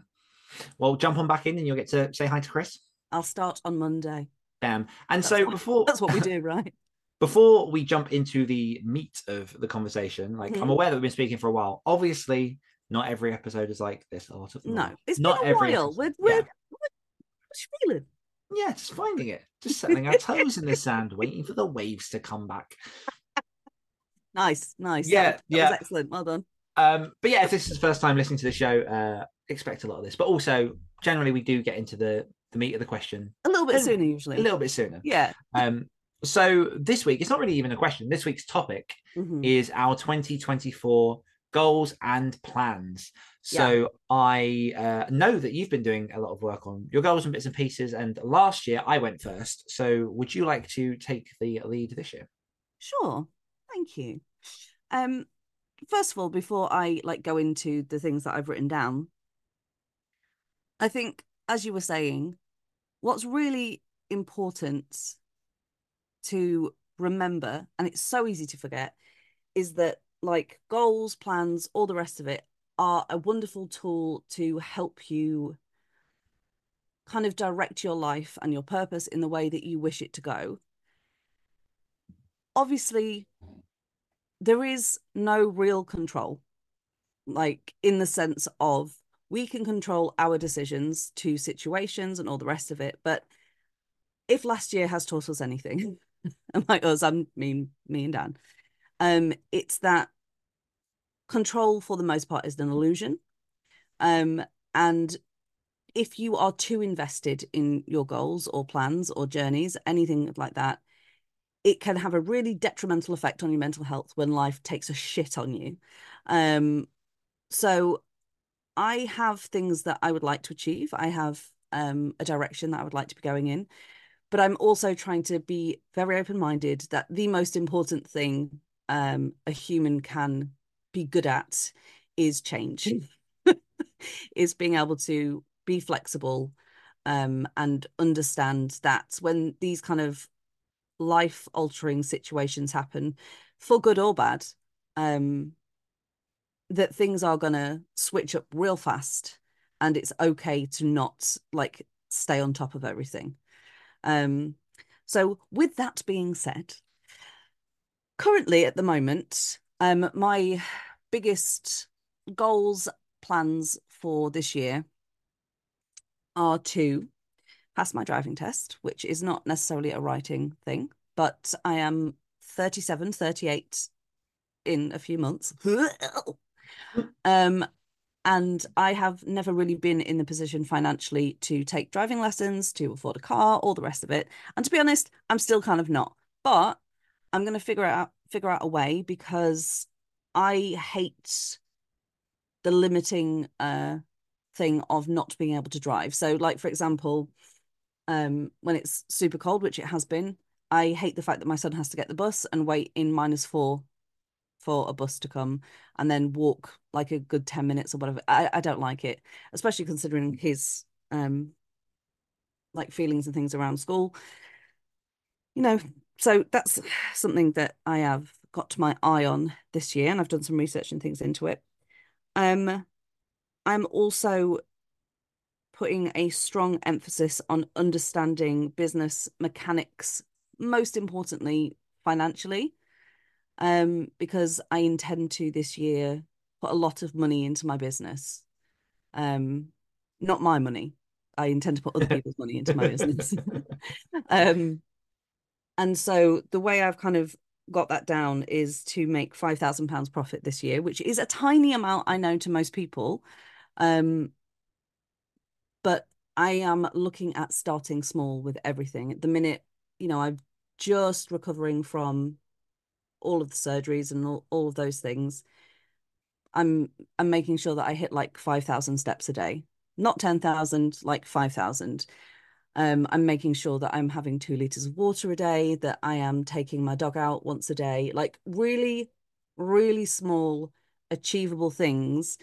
Well, jump on back in and you'll get to say hi to Chris. I'll start on Monday. Um, and That's so what- before That's what we do, right? before we jump into the meat of the conversation, like I'm Mhm. aware that we've been speaking for a while. Obviously, Not every episode is like this. Art of No, it's not been a every while. episode. We're, we're, Yeah. what's your feeling? Yeah, just finding it, just settling our toes in the sand, waiting for the waves to come back. Nice, nice. Yeah, that was, that yeah. was excellent. Well done. Um, but yeah, if this is the first time listening to the show, uh, expect a lot of this. But also, generally, we do get into the the meat of the question A little bit A- sooner usually. a little bit sooner. Yeah. Um, so this week, it's not really even a question. This week's topic Mhm. is our 2024 goals and plans. So I uh, know that you've been doing a lot of work on your goals and bits and pieces. And last year I went first. So would you like to take the lead this year? Sure. Thank you. Um, first of all, before I like go into the things that I've written down, I think, as you were saying, what's really important to remember, and it's so easy to forget, is that like goals, plans, all the rest of it are a wonderful tool to help you kind of direct your life and your purpose in the way that you wish it to go. Obviously, there is no real control, like in the sense of we can control our decisions to situations and all the rest of it. But if last year has taught us anything, and by us, I'm mean me and Dan, um, it's that control for the most part is an illusion. Um, and if you are too invested in your goals or plans or journeys, anything like that, it can have a really detrimental effect on your mental health when life takes a shit on you. Um, so I have things that I would like to achieve. I have um, a direction that I would like to be going in, but I'm also trying to be very open-minded that the most important thing um, a human can be good at is change, is being able to be flexible um, and understand that when these kind of life altering situations happen for good or bad um that things are going to switch up real fast and it's okay to not like stay on top of everything. Um so with that being said currently at the moment um my biggest goals plans for this year are to pass my driving test, which is not necessarily a writing thing, but I am 37, 38 in a few months. um, and I have never really been in the position financially to take driving lessons, to afford a car, all the rest of it. And to be honest, I'm still kind of not. But I'm going to figure out figure out a way because I hate the limiting uh thing of not being able to drive. So like for example, um when it's super cold, which it has been, I hate the fact that my son has to get the bus and wait in minus four for a bus to come and then walk like a good 10 minutes or whatever. I, I don't like it, especially considering his um like feelings and things around school. You know, so that's something that I have got my eye on this year and I've done some research and things into it. Um I'm also putting a strong emphasis on understanding business mechanics, most importantly, financially, um, because I intend to this year put a lot of money into my business. Um, not my money. I intend to put other people's money into my business. um, and so the way I've kind of got that down is to make five thousand pounds profit this year, which is a tiny amount I know to most people. Um, but I am looking at starting small with everything. At the minute, you know, I'm just recovering from all of the surgeries and all, all of those things. I'm I'm making sure that I hit like 5,000 steps a day. Not 10,000, like 5,000. Um, I'm making sure that I'm having two liters of water a day, that I am taking my dog out once a day, like really, really small, achievable things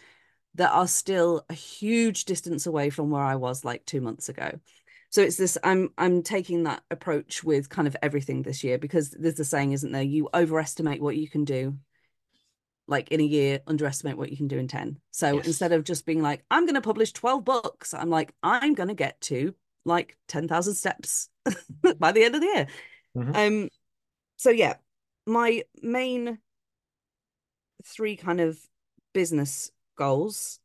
that are still a huge distance away from where I was like two months ago. So it's this I'm I'm taking that approach with kind of everything this year because there's a saying, isn't there? You overestimate what you can do like in a year, underestimate what you can do in 10. So Yes. instead of just being like, I'm gonna publish 12 books, I'm like, I'm gonna get to like 10,000 steps by the end of the year. Mhm. Um so yeah, my main three kind of business goals,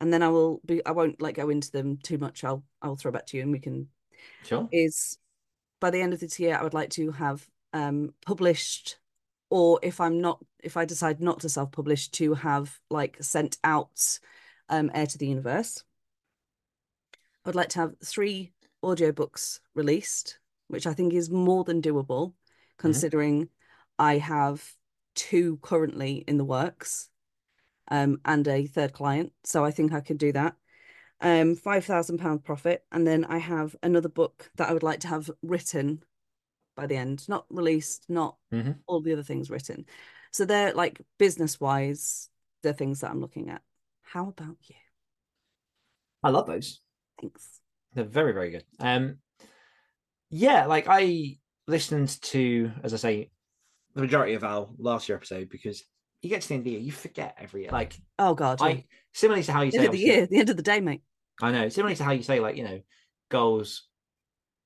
and then I will be. I won't like go into them too much. I'll I'll throw back to you, and we can. Sure. Is by the end of this year, I would like to have um published, or if I'm not, if I decide not to self-publish, to have like sent out um Air to the Universe. I'd like to have three audiobooks released, which I think is more than doable, considering I have two currently in the works um, and a third client. So I think I could do that. Um, five thousand pound profit, and then I have another book that I would like to have written by the end, not released, not Mhm. all the other things written. So they're like business wise, the things that I'm looking at. How about you? I love those. Thanks. They're very, very good. Um, yeah, like I listened to, as I say, the majority of our last year episode because you get to the end of the year, you forget every year. Like Oh God, yeah. I, similarly to how you the say, end of the year, the end of the day, mate. I know, similarly to how you say, like you know, goals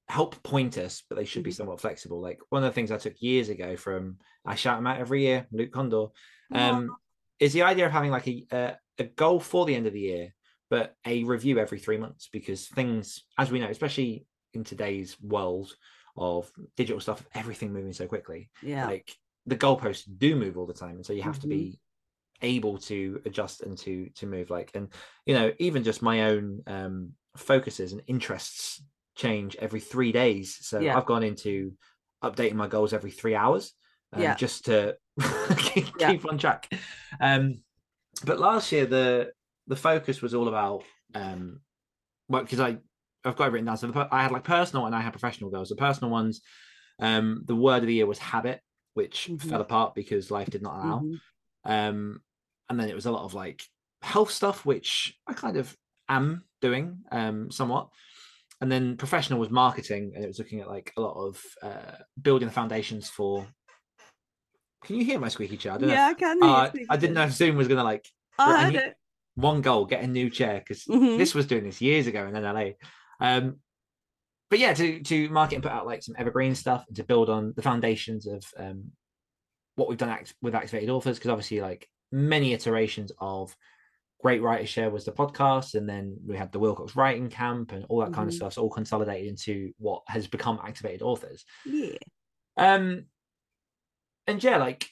help point us, but they should be Mhm. somewhat flexible. Like one of the things I took years ago from I shout him out every year, Luke Condor, um, is the idea of having like a, a a goal for the end of the year, but a review every three months because things, as we know, especially in today's world of digital stuff, everything moving so quickly, yeah, like the goalposts do move all the time, and so you have to Mhm. be able to adjust and to to move. Like, and you know, even just my own um focuses and interests change every three days. So Yeah. I've gone into updating my goals every three hours, um, Yeah. just to keep, Yeah. keep on track. Um, but last year the the focus was all about um, well, because I I've got it written down. So the, I had like personal and I had professional goals. The personal ones, um, the word of the year was habit, which Mhm. fell apart because life did not allow. Mhm. Um, and then it was a lot of like health stuff, which I kind of am doing um, somewhat. And then professional was marketing, and it was looking at like a lot of uh, building the foundations for. Can you hear my squeaky chair? I don't know. Yeah, I can. uh. I didn't know if Zoom was gonna like I heard it. One goal, get a new chair because Mhm. this was doing this years ago in LA. Um, but yeah, to to market and put out like some evergreen stuff and to build on the foundations of um, what we've done act- with activated authors because obviously like many iterations of great writer share was the podcast and then we had the Willcocks writing camp and all that kind of Mhm. stuff so all consolidated into what has become activated authors Yeah. um and yeah like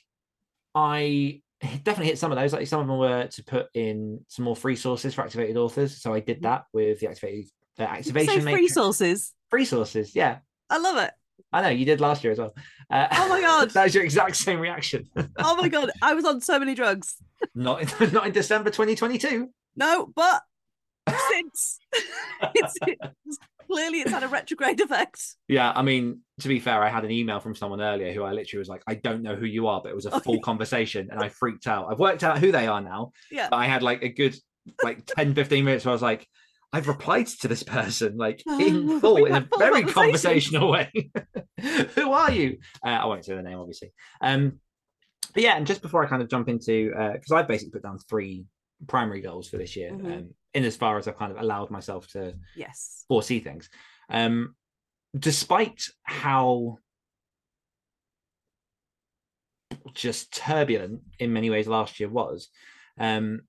i definitely hit some of those like some of them were to put in some more free sources for activated authors so i did Mhm. that with the activated uh, activation free matrix. sources. free sources yeah I love it. i know you did last year as well uh, Oh my God. that was your exact same reaction Oh my god, I was on so many drugs. not in, not in december 2022 No, but since it's, it's clearly it's had a retrograde effect. Yeah, I mean, to be fair, I had an email from someone earlier who I literally was like, I don't know who you are, but it was a full conversation and I freaked out. I've worked out who they are now, Yeah. but I had like a good like 10, 15 minutes where I was like, I've replied to this person like in full in a very conversational way. who are you? Uh, I won't say the name, obviously. Um, but yeah, and just before I kind of jump into, because I've basically put down three primary goals for this year, Mhm. um, in as far as I've kind of allowed myself to Yes. foresee things. Um, despite how just turbulent in many ways last year was, um,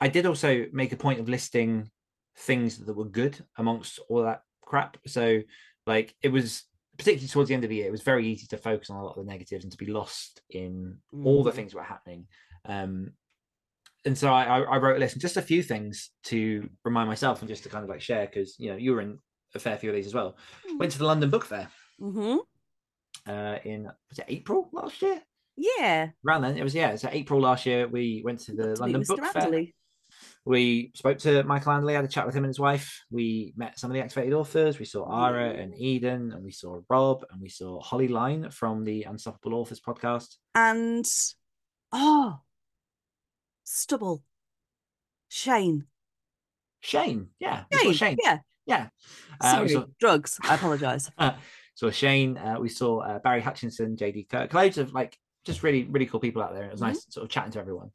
I did also make a point of listing things that were good amongst all that crap. So, like, it was particularly towards the end of the year, it was very easy to focus on a lot of the negatives and to be lost in all the Mm. things that were happening. Um, and so I, I wrote a list, and just a few things to remind myself and just to kind of like share because you know you were in a fair few of these as well. Went to the London Book Fair Mm-hmm. uh, in was it April last year? Yeah. Around then it was yeah. So April last year we went to the to London. Book Fair. We spoke to Michael Anderle, had a chat with him and his wife. We met some of the activated authors. We saw Ara and Eden, and we saw Rob, and we saw Holly Line from the Unstoppable Authors podcast. And oh stubble. Shane. Shane, yeah, Shane. Shane, Yeah. yeah. Uh, Sorry. saw- Drugs. I apologize. so Shane, uh, we saw uh, Barry Hutchison, JD Kirk, loads of like just really really cool people out there. It was Mhm. nice sort of chatting to everyone.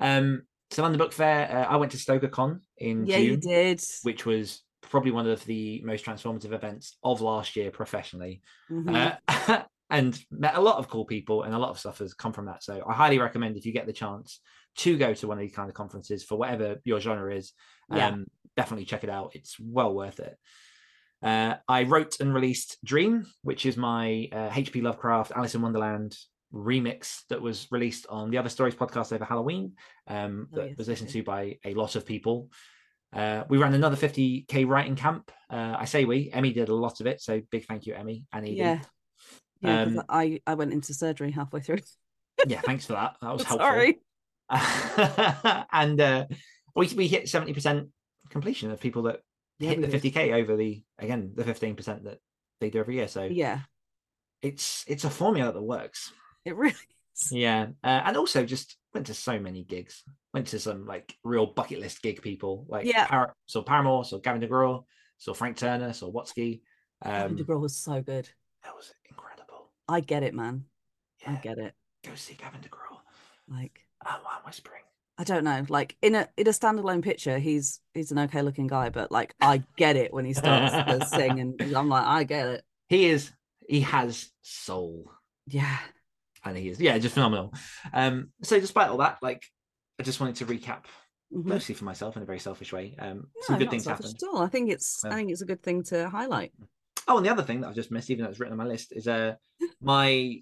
Um, so London Book Fair, uh, I went to StokerCon in yeah, June, you did. which was probably one of the most transformative events of last year professionally, Mhm. uh, and met a lot of cool people and a lot of stuff has come from that. So I highly recommend if you get the chance to go to one of these kind of conferences for whatever your genre is, Yeah. um, definitely check it out. It's well worth it. Uh, I wrote and released Dream, which is my uh, HP Lovecraft Alice in Wonderland remix that was released on the Other Stories podcast over Halloween. Um, Oh, that yes, was listened to by a lot of people. Uh, we ran another 50k writing camp. Uh, I say we, Emmy did a lot of it, so big thank you, Emmy and Edie. Yeah. Yeah, Um, I I went into surgery halfway through. yeah, thanks for that. That was helpful. Sorry. and uh, we we hit seventy percent completion of people that Yeah, hit the fifty k over the again the fifteen percent that they do every year. So Yeah, it's it's a formula that works. it really is. Yeah, uh, and also just went to so many gigs. Went to some like real bucket list gig people like Yeah. Par- so Paramore, so Gavin DeGraw, so Frank Turner, so Watsky. Gavin Um, DeGraw was so good. that was incredible. I get it, man. Yeah. I get it. go see Gavin DeGraw. Like Oh, I'm whispering. I don't know. Like in a in a standalone picture, he's he's an okay looking guy, but like I get it when he starts to sing, and I'm like, I get it. He is. He has soul. Yeah, and he is yeah just phenomenal um so despite all that like i just wanted to recap Mhm. mostly for myself in a very selfish way um No, some good things happened at all. I think it's I think it's a good thing to highlight. oh and the other thing that i've just missed even though it's written on my list is uh my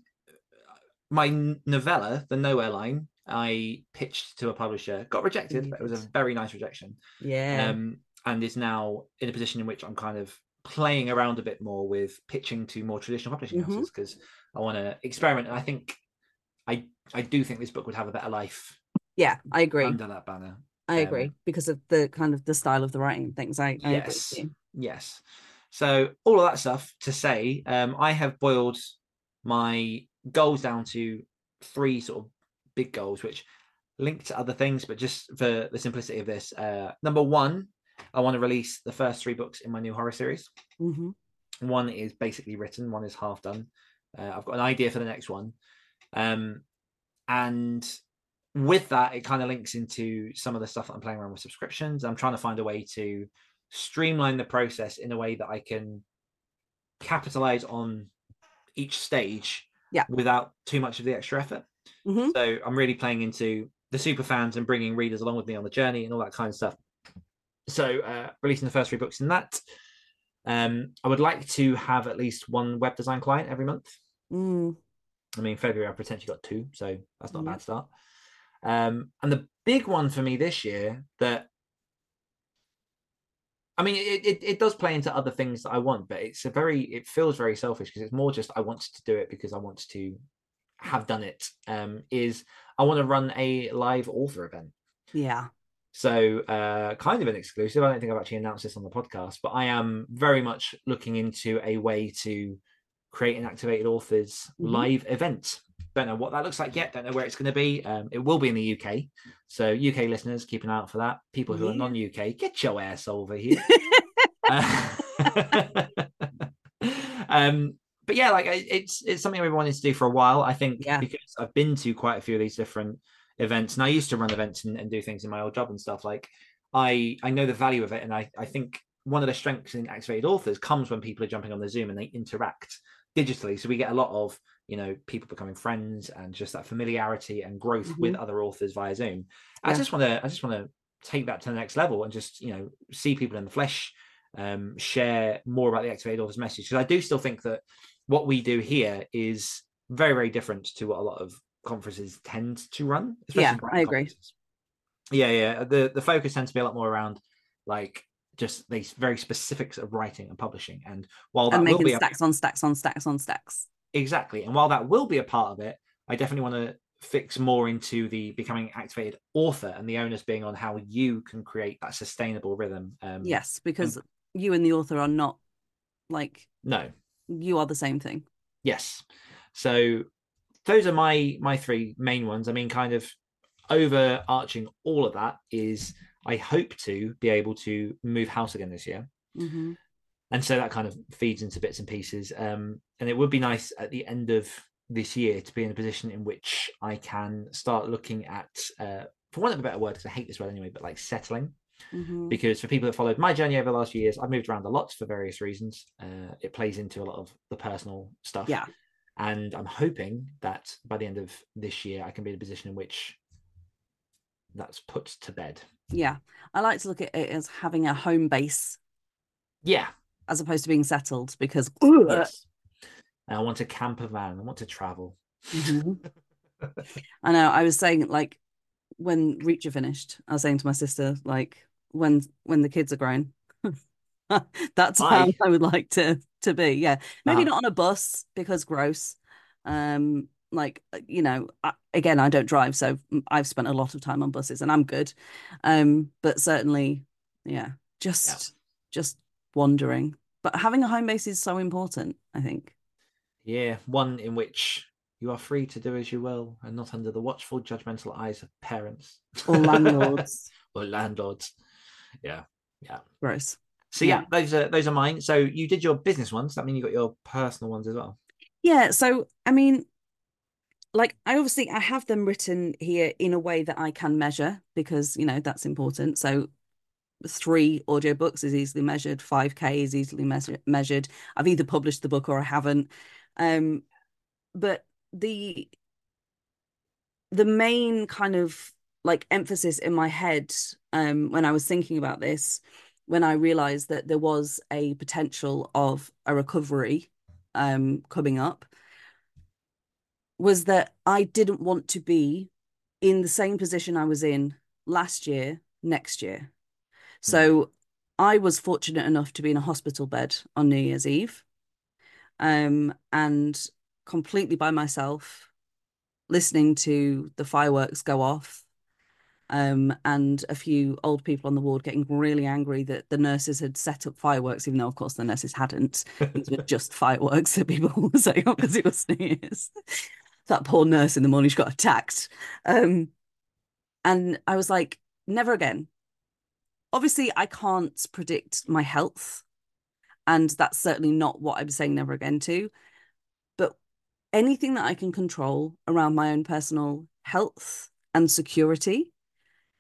my novella the nowhere line i pitched to a publisher got rejected but it was a very nice rejection Yeah. um and is now in a position in which i'm kind of playing around a bit more with pitching to more traditional publishing Mhm. houses because i want to experiment and i think i i do think this book would have a better life yeah, I agree. under that banner I um, agree because of the kind of the style of the writing things. I, I yes yes so all of that stuff to say um i have boiled my goals down to three sort of big goals which link to other things but just for the simplicity of this uh number one i want to release the first three books in my new horror series. Hmm one is basically written one is half done. Uh, i've got an idea for the next one. Um and with that it kind of links into some of the stuff that i'm playing around with subscriptions. I'm trying to find a way to streamline the process in a way that i can capitalize on each stage Yeah. without too much of the extra effort hmm so i'm really playing into the super fans and bringing readers along with me on the journey and all that kind of stuff. So uh releasing the first three books in that. Um i would like to have at least one web design client every month. Mm. i mean february i potentially got two so that's not a bad start. Um and the big one for me this year that I mean, it, it, it does play into other things that I want, but it's a very, it feels very selfish because it's more just I want to do it because I want to have done it. Um, is I want to run a live author event. Yeah. So, uh, kind of an exclusive. I don't think I've actually announced this on the podcast, but I am very much looking into a way to create an activated authors Mhm. live event. Don't know what that looks like yet. Don't know where it's going to be. Um, it will be in the UK. So, UK listeners, keep an eye out for that. People who are non UK, get your ass over here. Uh, um, but yeah, like it's it's something I've been wanting to do for a while. I think Yeah. because I've been to quite a few of these different events, and I used to run events and, and do things in my old job and stuff. Like I I know the value of it, and I I think one of the strengths in activated authors comes when people are jumping on the Zoom and they interact digitally. So we get a lot of you know people becoming friends and just that familiarity and growth with other authors via Zoom. I just want to I just want to take that to the next level and just you know see people in the flesh um, share more about the activated authors message because I do still think that what we do here is very very different to what a lot of conferences tend to run. especially Yeah, I agree. Yeah, yeah. The the focus tends to be a lot more around like just these very specifics of writing and publishing. And while that and will making be a, stacks on stacks on stacks on stacks. exactly, and while that will be a part of it, I definitely want to fix more into the becoming activated author and the onus being on how you can create that sustainable rhythm. Um, Yes, because you and the author are not like No. You are the same thing. Yes. So those are my my three main ones. I mean, kind of overarching all of that is I hope to be able to move house again this year. hmm And so that kind of feeds into bits and pieces. Um, and it would be nice at the end of this year to be in a position in which I can start looking at, uh, for want of a better word, because I hate this word anyway, but like settling. Hmm Because for people that followed my journey over the last few years, I've moved around a lot for various reasons. Uh, it plays into a lot of the personal stuff. Yeah. And I'm hoping that by the end of this year, I can be in a position in which that's put to bed. Yeah. I like to look at it as having a home base Yeah. as opposed to being settled because Yes. I want a camper van. I want to travel. Mhm. I know. I was saying like when Reacher finished, I was saying to my sister like when when the kids are grown, that's how I would like to to be. Yeah, maybe Uh-huh. not on a bus because gross. Um, like you know, I, again, I don't drive, so I've spent a lot of time on buses and I'm good. Um, but certainly, yeah, just just wandering. But having a home base is so important. I think. Yeah, one in which you are free to do as you will and not under the watchful, judgmental eyes of parents Or landlords. or landlords. Yeah, yeah. Gross. So yeah, Yeah. those are those are mine. So you did your business ones. That mean you got your personal ones as well. Yeah, so I mean, like I obviously I have them written here in a way that I can measure because you know that's important. So three audiobooks is easily measured, 5K is easily measure- measured. I've either published the book or I haven't. Um, but the the main kind of like emphasis in my head um when I was thinking about this, when I realized that there was a potential of a recovery um coming up was that I didn't want to be in the same position I was in last year, next year. So I was fortunate enough to be in a hospital bed on New Year's Eve, um, and completely by myself, listening to the fireworks go off, um, and a few old people on the ward getting really angry that the nurses had set up fireworks, even though, of course, the nurses hadn't. These were just fireworks that people were setting up because it was New Year's. That poor nurse in the morning, she got attacked. Um, and I was like, never again. Obviously, I can't predict my health, and that's certainly not what I'm saying never again to. But anything that I can control around my own personal health and security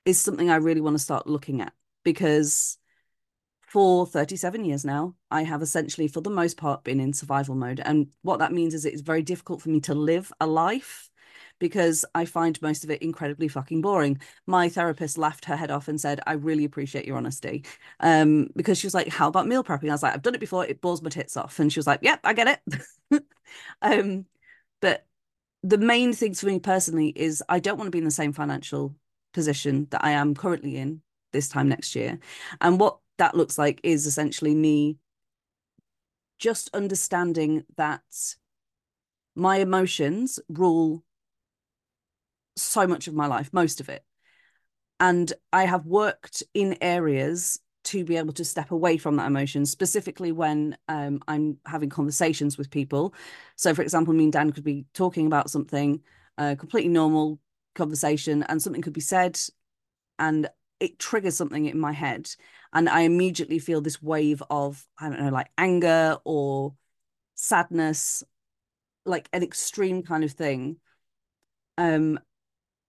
is something I really want to start looking at because for 37 years now, I have essentially, for the most part, been in survival mode. And what that means is it's very difficult for me to live a life because I find most of it incredibly fucking boring. My therapist laughed her head off and said, I really appreciate your honesty. Um, because she was like, How about meal prepping? I was like, I've done it before, it bores my tits off. And she was like, Yep, I get it. um, but the main things for me personally is I don't want to be in the same financial position that I am currently in this time next year. And what that looks like is essentially me just understanding that my emotions rule so much of my life, most of it. And I have worked in areas to be able to step away from that emotion, specifically when um, I'm having conversations with people. So, for example, me and Dan could be talking about something, a completely normal conversation, and something could be said, and it triggers something in my head. And I immediately feel this wave of, I don't know, like anger or sadness, like an extreme kind of thing. Um,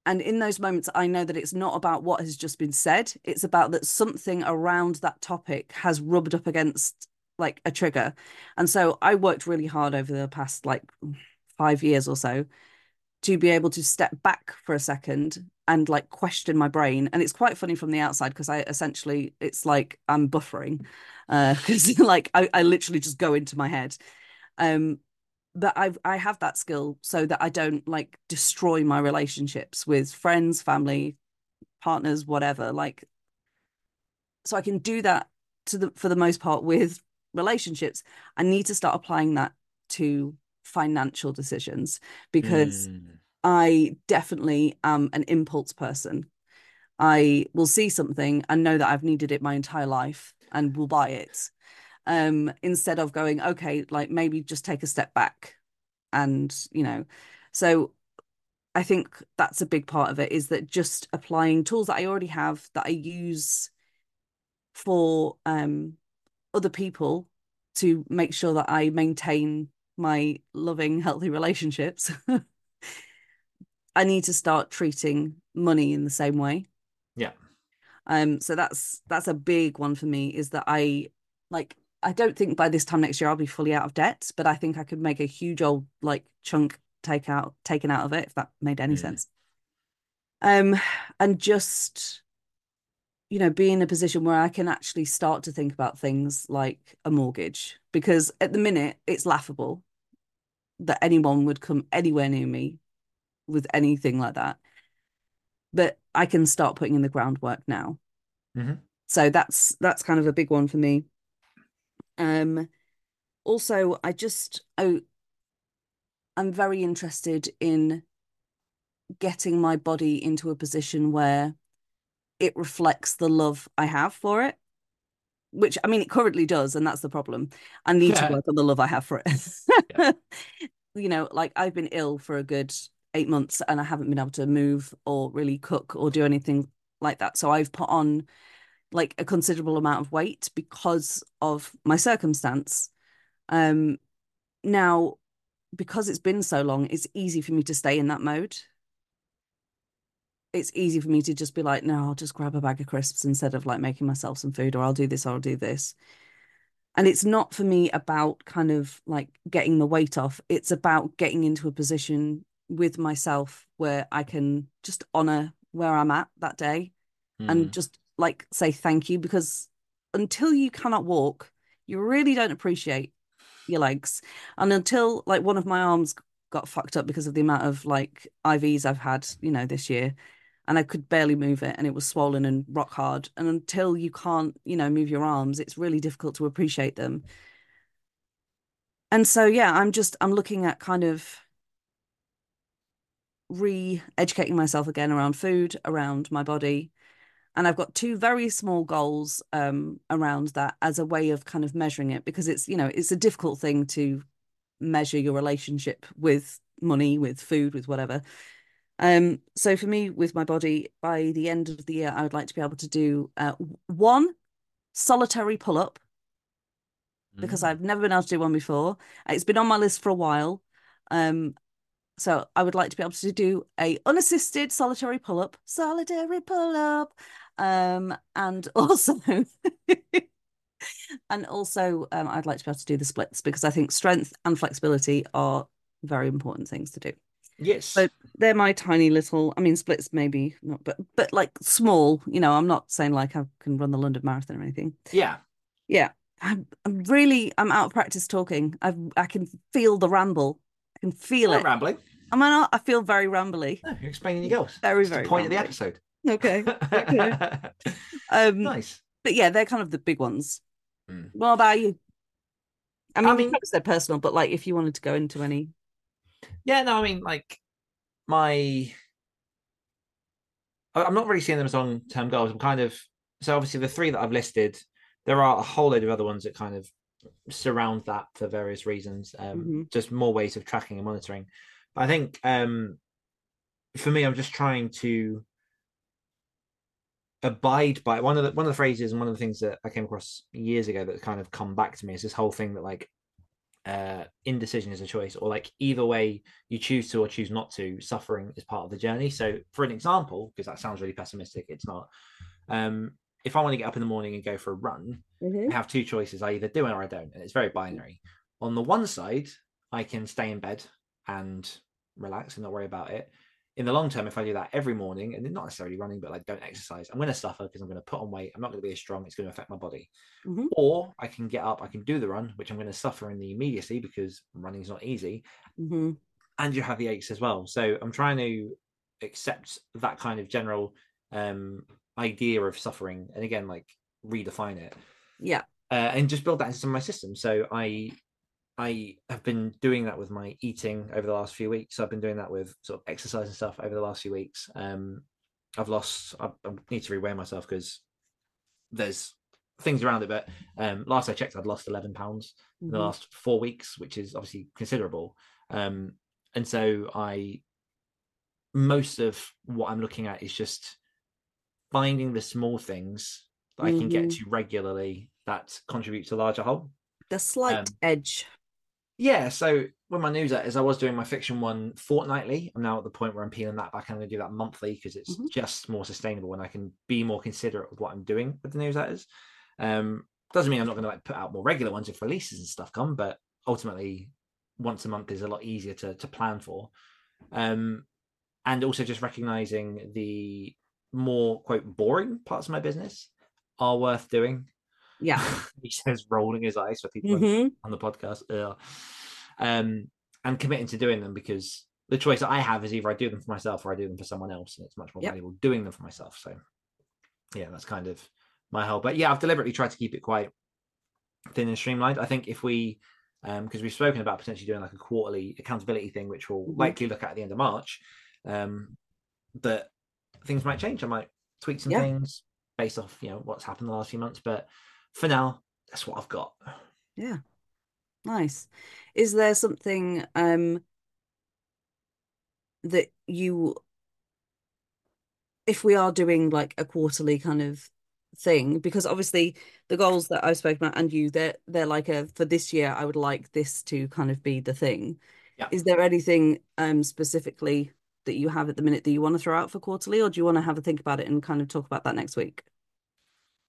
and in those moments, I know that it's not about what has just been said. It's about that something around that topic has rubbed up against like a trigger. And so I worked really hard over the past like five years or so to be able to step back for a second and like question my brain. And it's quite funny from the outside because I essentially, it's like I'm buffering because like I, I literally just go into my head. Um, but I I have that skill so that I don't like destroy my relationships with friends, family, partners, whatever. Like, so I can do that to the for the most part with relationships. I need to start applying that to financial decisions because Mm. I definitely am an impulse person. I will see something and know that I've needed it my entire life and will buy it. Um, instead of going, okay, like maybe just take a step back and, you know, so I think that's a big part of it is that just applying tools that I already have that I use for um other people to make sure that I maintain my loving, healthy relationships. I need to start treating money in the same way. Yeah. Um, so that's that's a big one for me is that I like I don't think by this time next year I'll be fully out of debt, but I think I could make a huge old like chunk take out taken out of it if that made any Mm. sense. um and just you know be in a position where I can actually start to think about things like a mortgage because at the minute it's laughable that anyone would come anywhere near me with anything like that. But I can start putting in the groundwork now. Mhm. so that's that's kind of a big one for me. Um also I just oh I'm very interested in getting my body into a position where it reflects the love I have for it. Which I mean, it currently does, and that's the problem. I need Yeah. to work on the love I have for it. You know, like I've been ill for a good eight months and I haven't been able to move or really cook or do anything like that. So I've put on like a considerable amount of weight because of my circumstance. Um, now, because it's been so long, it's easy for me to stay in that mode. It's easy for me to just be like, no, I'll just grab a bag of crisps instead of like making myself some food, or I'll do this, or I'll do this. And it's not for me about kind of like getting the weight off. It's about getting into a position with myself where I can just honor where I'm at that day Mm. and just like say thank you because until you cannot walk, you really don't appreciate your legs. And until like one of my arms got fucked up because of the amount of like IVs I've had, you know, this year, and I could barely move it and it was swollen and rock hard. And until you can't, you know, move your arms, it's really difficult to appreciate them. And so yeah, I'm just I'm looking at kind of re-educating myself again around food, around my body. And I've got two very small goals um, around that as a way of kind of measuring it because it's, you know, it's a difficult thing to measure your relationship with money, with food, with whatever. Um, so for me, with my body, by the end of the year, I would like to be able to do uh, one solitary pull-up because Mm. I've never been able to do one before. It's been on my list for a while. Um, so I would like to be able to do a unassisted solitary pull-up, solitary pull-up. Um, and also and also um, I'd like to be able to do the splits because I think strength and flexibility are very important things to do. Yes. So they're my tiny little, I mean, splits maybe not, but but like small, you know, I'm not saying like I can run the London Marathon or anything. yeah. Yeah. I'm, I'm really, I'm out of practice talking. I I can feel the ramble. I can feel Not it. rambling. Am I not? I feel very rambly. No, you're explaining your goals. Very, the very point of the episode. Okay. Okay. Um, nice. but yeah, they're kind of the big ones. Mm. What about you? I mean, I mean- personal, but like if you wanted to go into any, Yeah, no, I mean, like my, I'm not really seeing them as long-term goals. I'm kind of so obviously the three that I've listed, there are a whole load of other ones that kind of surround that for various reasons. Um, Mhm. just more ways of tracking and monitoring. But I think um, for me, I'm just trying to abide by one of the one of the phrases and one of the things that I came across years ago that kind of come back to me is this whole thing that like uh indecision is a choice or like either way you choose to or choose not to suffering is part of the journey. So for an example because that sounds really pessimistic it's not um if i want to get up in the morning and go for a run i have two choices i either do it or i don't and it's very binary. On the one side i can stay in bed and relax and not worry about it in the long term if i do that every morning and not necessarily running but like don't exercise i'm going to suffer because i'm going to put on weight i'm not going to be as strong it's going to affect my body Mhm. or i can get up i can do the run which i'm going to suffer in the immediacy because running is not easy hmm and you have the aches as well. So I'm trying to accept that kind of general um, idea of suffering, and again, like redefine it, yeah, uh, and just build that into my system. So I, I have been doing that with my eating over the last few weeks. I've been doing that with sort of exercise and stuff over the last few weeks. Um, I've lost. I, I need to reweigh myself because there's things around it. But um, last I checked, I'd lost 11 pounds in the Mhm. last four weeks, which is obviously considerable. Um, and so I, most of what I'm looking at is just finding the small things that I can get Mhm. to regularly that contribute to a larger whole. the slight Um, edge. Yeah, so with my newsletters, I was doing my fiction one fortnightly. I'm now at the point where I'm peeling that back. I'm going to do that monthly because it's Mhm. just more sustainable and I can be more considerate of what I'm doing with the newsletters. Um, doesn't mean I'm not going to like put out more regular ones if releases and stuff come, but ultimately, once a month is a lot easier to to plan for. Um, and also just recognizing the more quote boring parts of my business are worth doing. Yeah. he says, rolling his eyes for people Mhm. on the podcast. Ugh. Um, and committing to doing them because the choice that I have is either I do them for myself or I do them for someone else, and it's much more Yep. valuable doing them for myself. So, yeah, that's kind of my whole. But yeah, I've deliberately tried to keep it quite thin and streamlined. I think if we, because we've spoken about potentially doing like a quarterly accountability thing, which we'll Mhm. likely look at at the end of March, um, that things might change. I might tweak some Yeah. things based off you know what's happened the last few months. But for now, that's what I've got. Yeah. Nice. Is there something um that you if we are doing like a quarterly kind of thing, because obviously the goals that I've spoken about and you, they're they're like a for this year, I would like this to kind of be the thing. Yeah. Is there anything um specifically that you have at the minute that you want to throw out for quarterly, or do you want to have a think about it and kind of talk about that next week?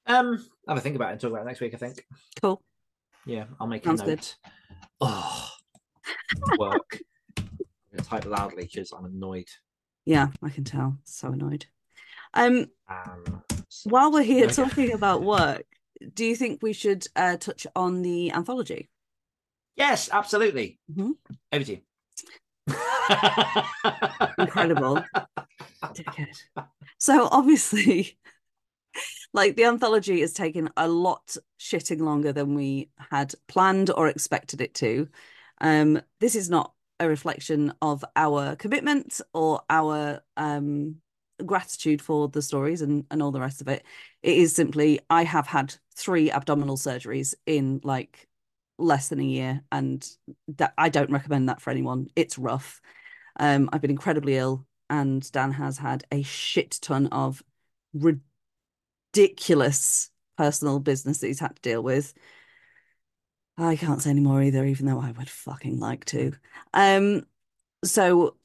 Um, have a think about it and talk about it next week. I think. Cool. Yeah, I'll make Sounds a good. note. Oh, work. I'm gonna type loudly because I'm annoyed. Yeah, I can tell. So annoyed. Um, Um, so- While we're here Okay. talking about work, do you think we should uh, touch on the anthology? yes, absolutely. Mhm. Over to you. Incredible. Dickhead. So obviously, like the anthology has taken a lot shitting longer than we had planned or expected it to. Um, this is not a reflection of our commitment or our um gratitude for the stories and, and all the rest of it. It is simply I have had three abdominal surgeries in like less than a year, and that I don't recommend that for anyone. It's rough. Um, I've been incredibly ill, and Dan has had a shit ton of ridiculous personal business that he's had to deal with. I can't say any more either, even though I would fucking like to. Um, so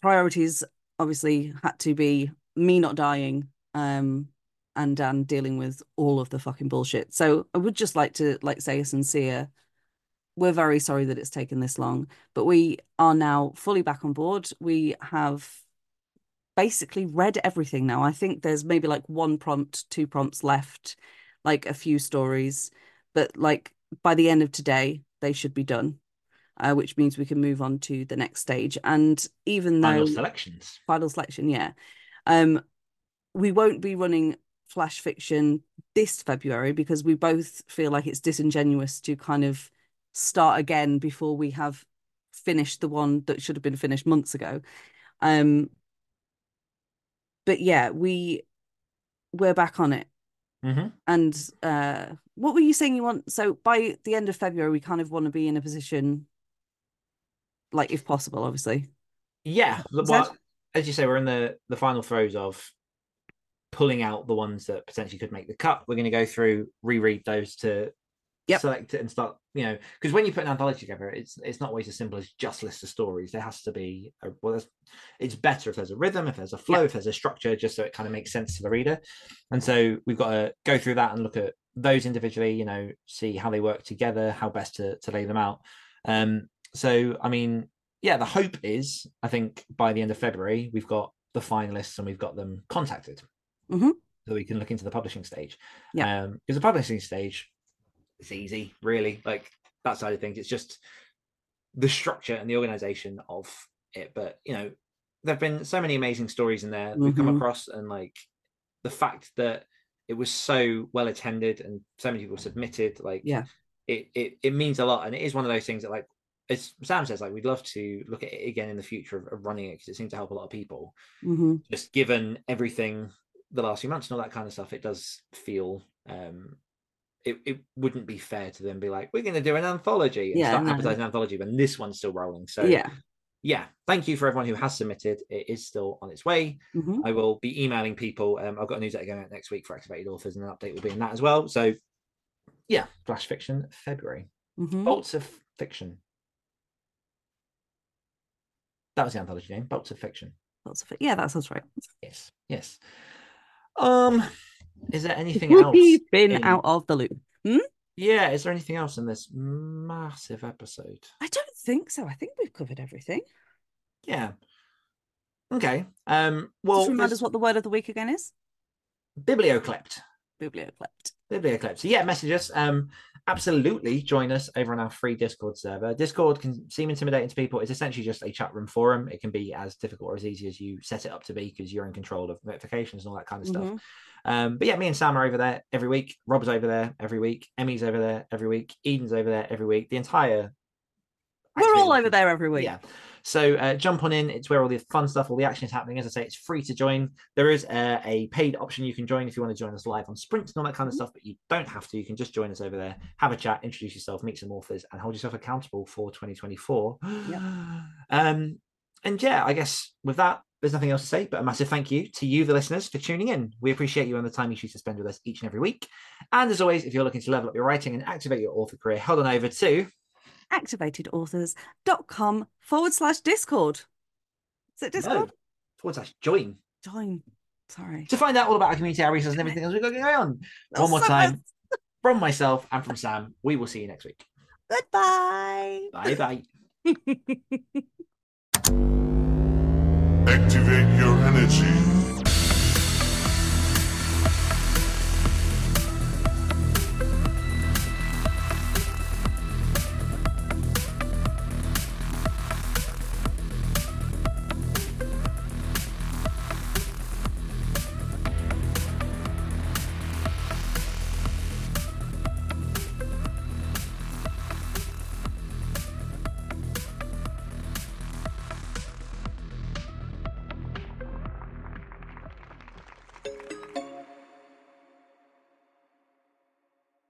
priorities obviously had to be me not dying, um, and Dan dealing with all of the fucking bullshit. So I would just like to like say a sincere, we're very sorry that it's taken this long, but we are now fully back on board. We have basically read everything now. I think there's maybe like one prompt, two prompts left, like a few stories, but like by the end of today, they should be done. Uh, which means we can move on to the next stage. And even though Final selections. final selection, yeah. Um, we won't be running flash fiction this February because we both feel like it's disingenuous to kind of start again before we have finished the one that should have been finished months ago. Um, but yeah, we we're back on it. hmm And uh, what were you saying you want? So by the end of February, we kind of want to be in a position, like if possible, obviously. Yeah. Well, as you say, we're in the the final throes of pulling out the ones that potentially could make the cut. We're going to go through, reread those to Yep. select it and start. You know, because when you put an anthology together, it's it's not always as simple as just list of stories. There has to be a, well, it's better if there's a rhythm, if there's a flow, Yeah. if there's a structure, just so it kind of makes sense to the reader. And so we've got to go through that and look at those individually. You know, see how they work together, how best to to lay them out. Um, so I mean, yeah, the hope is I think by the end of February we've got the finalists and we've got them contacted, Mhm. so we can look into the publishing stage. Yeah. Um, because the publishing stage, it's easy, really. Like that side of things, it's just the structure and the organization of it. But you know, there've been so many amazing stories in there we've come Mhm. across, and like the fact that it was so well attended and so many people submitted, like Yeah. it it it means a lot, and it is one of those things that like as Sam says, like we'd love to look at it again in the future of, of running it because it seems to help a lot of people. hmm Just given everything the last few months and all that kind of stuff, it does feel um it, it wouldn't be fair to them be like, we're going to do an anthology and Yeah, start no. advertising an anthology when this one's still rolling. So Yeah. yeah, thank you for everyone who has submitted. It is still on its way. hmm I will be emailing people. Um, I've got a newsletter going out next week for activated authors, and an update will be in that as well. So, yeah, flash fiction February, hmm bolts of fiction. That was the anthology name, bolts of fiction. Lots of it. Yeah, that sounds right. Yes, yes. Um, is there anything else? We've been in- out of the loop. Yeah, is there anything else in this massive episode? I don't think so. I think we've covered everything. Yeah. Okay. Um. Well, Just remind there's us what the word of the week again is. biblioclept. Biblioclept. Biblioclept. So yeah, message us. Um, absolutely join us over on our free Discord server. Discord can seem intimidating to people. It's essentially just a chat room forum. It can be as difficult or as easy as you set it up to be because you're in control of notifications and all that kind of stuff. Mhm. Um, but yeah, me and Sam are over there every week. Rob's over there every week. Emmy's over there every week. Eden's over there every week. The entire We're all over there every week. yeah. So uh, jump on in. It's where all the fun stuff, all the action is happening. As I say, it's free to join. There is uh, a paid option you can join if you want to join us live on Sprint and all that kind of Mhm. stuff, but you don't have to. You can just join us over there, have a chat, introduce yourself, meet some authors, and hold yourself accountable for 2024. Um, and yeah, I guess with that, there's nothing else to say, but a massive thank you to you, the listeners, for tuning in. We appreciate you and the time you choose to spend with us each and every week. And as always, if you're looking to level up your writing and activate your author career, head on over to Activatedauthors.com forward slash Discord. Is it Discord? no, forward slash join Join. Sorry. to find out all about our community outreach and everything else we've got going on. One more so time, much- from myself and from Sam, we will see you next week. Goodbye. Bye bye. Activate your energy.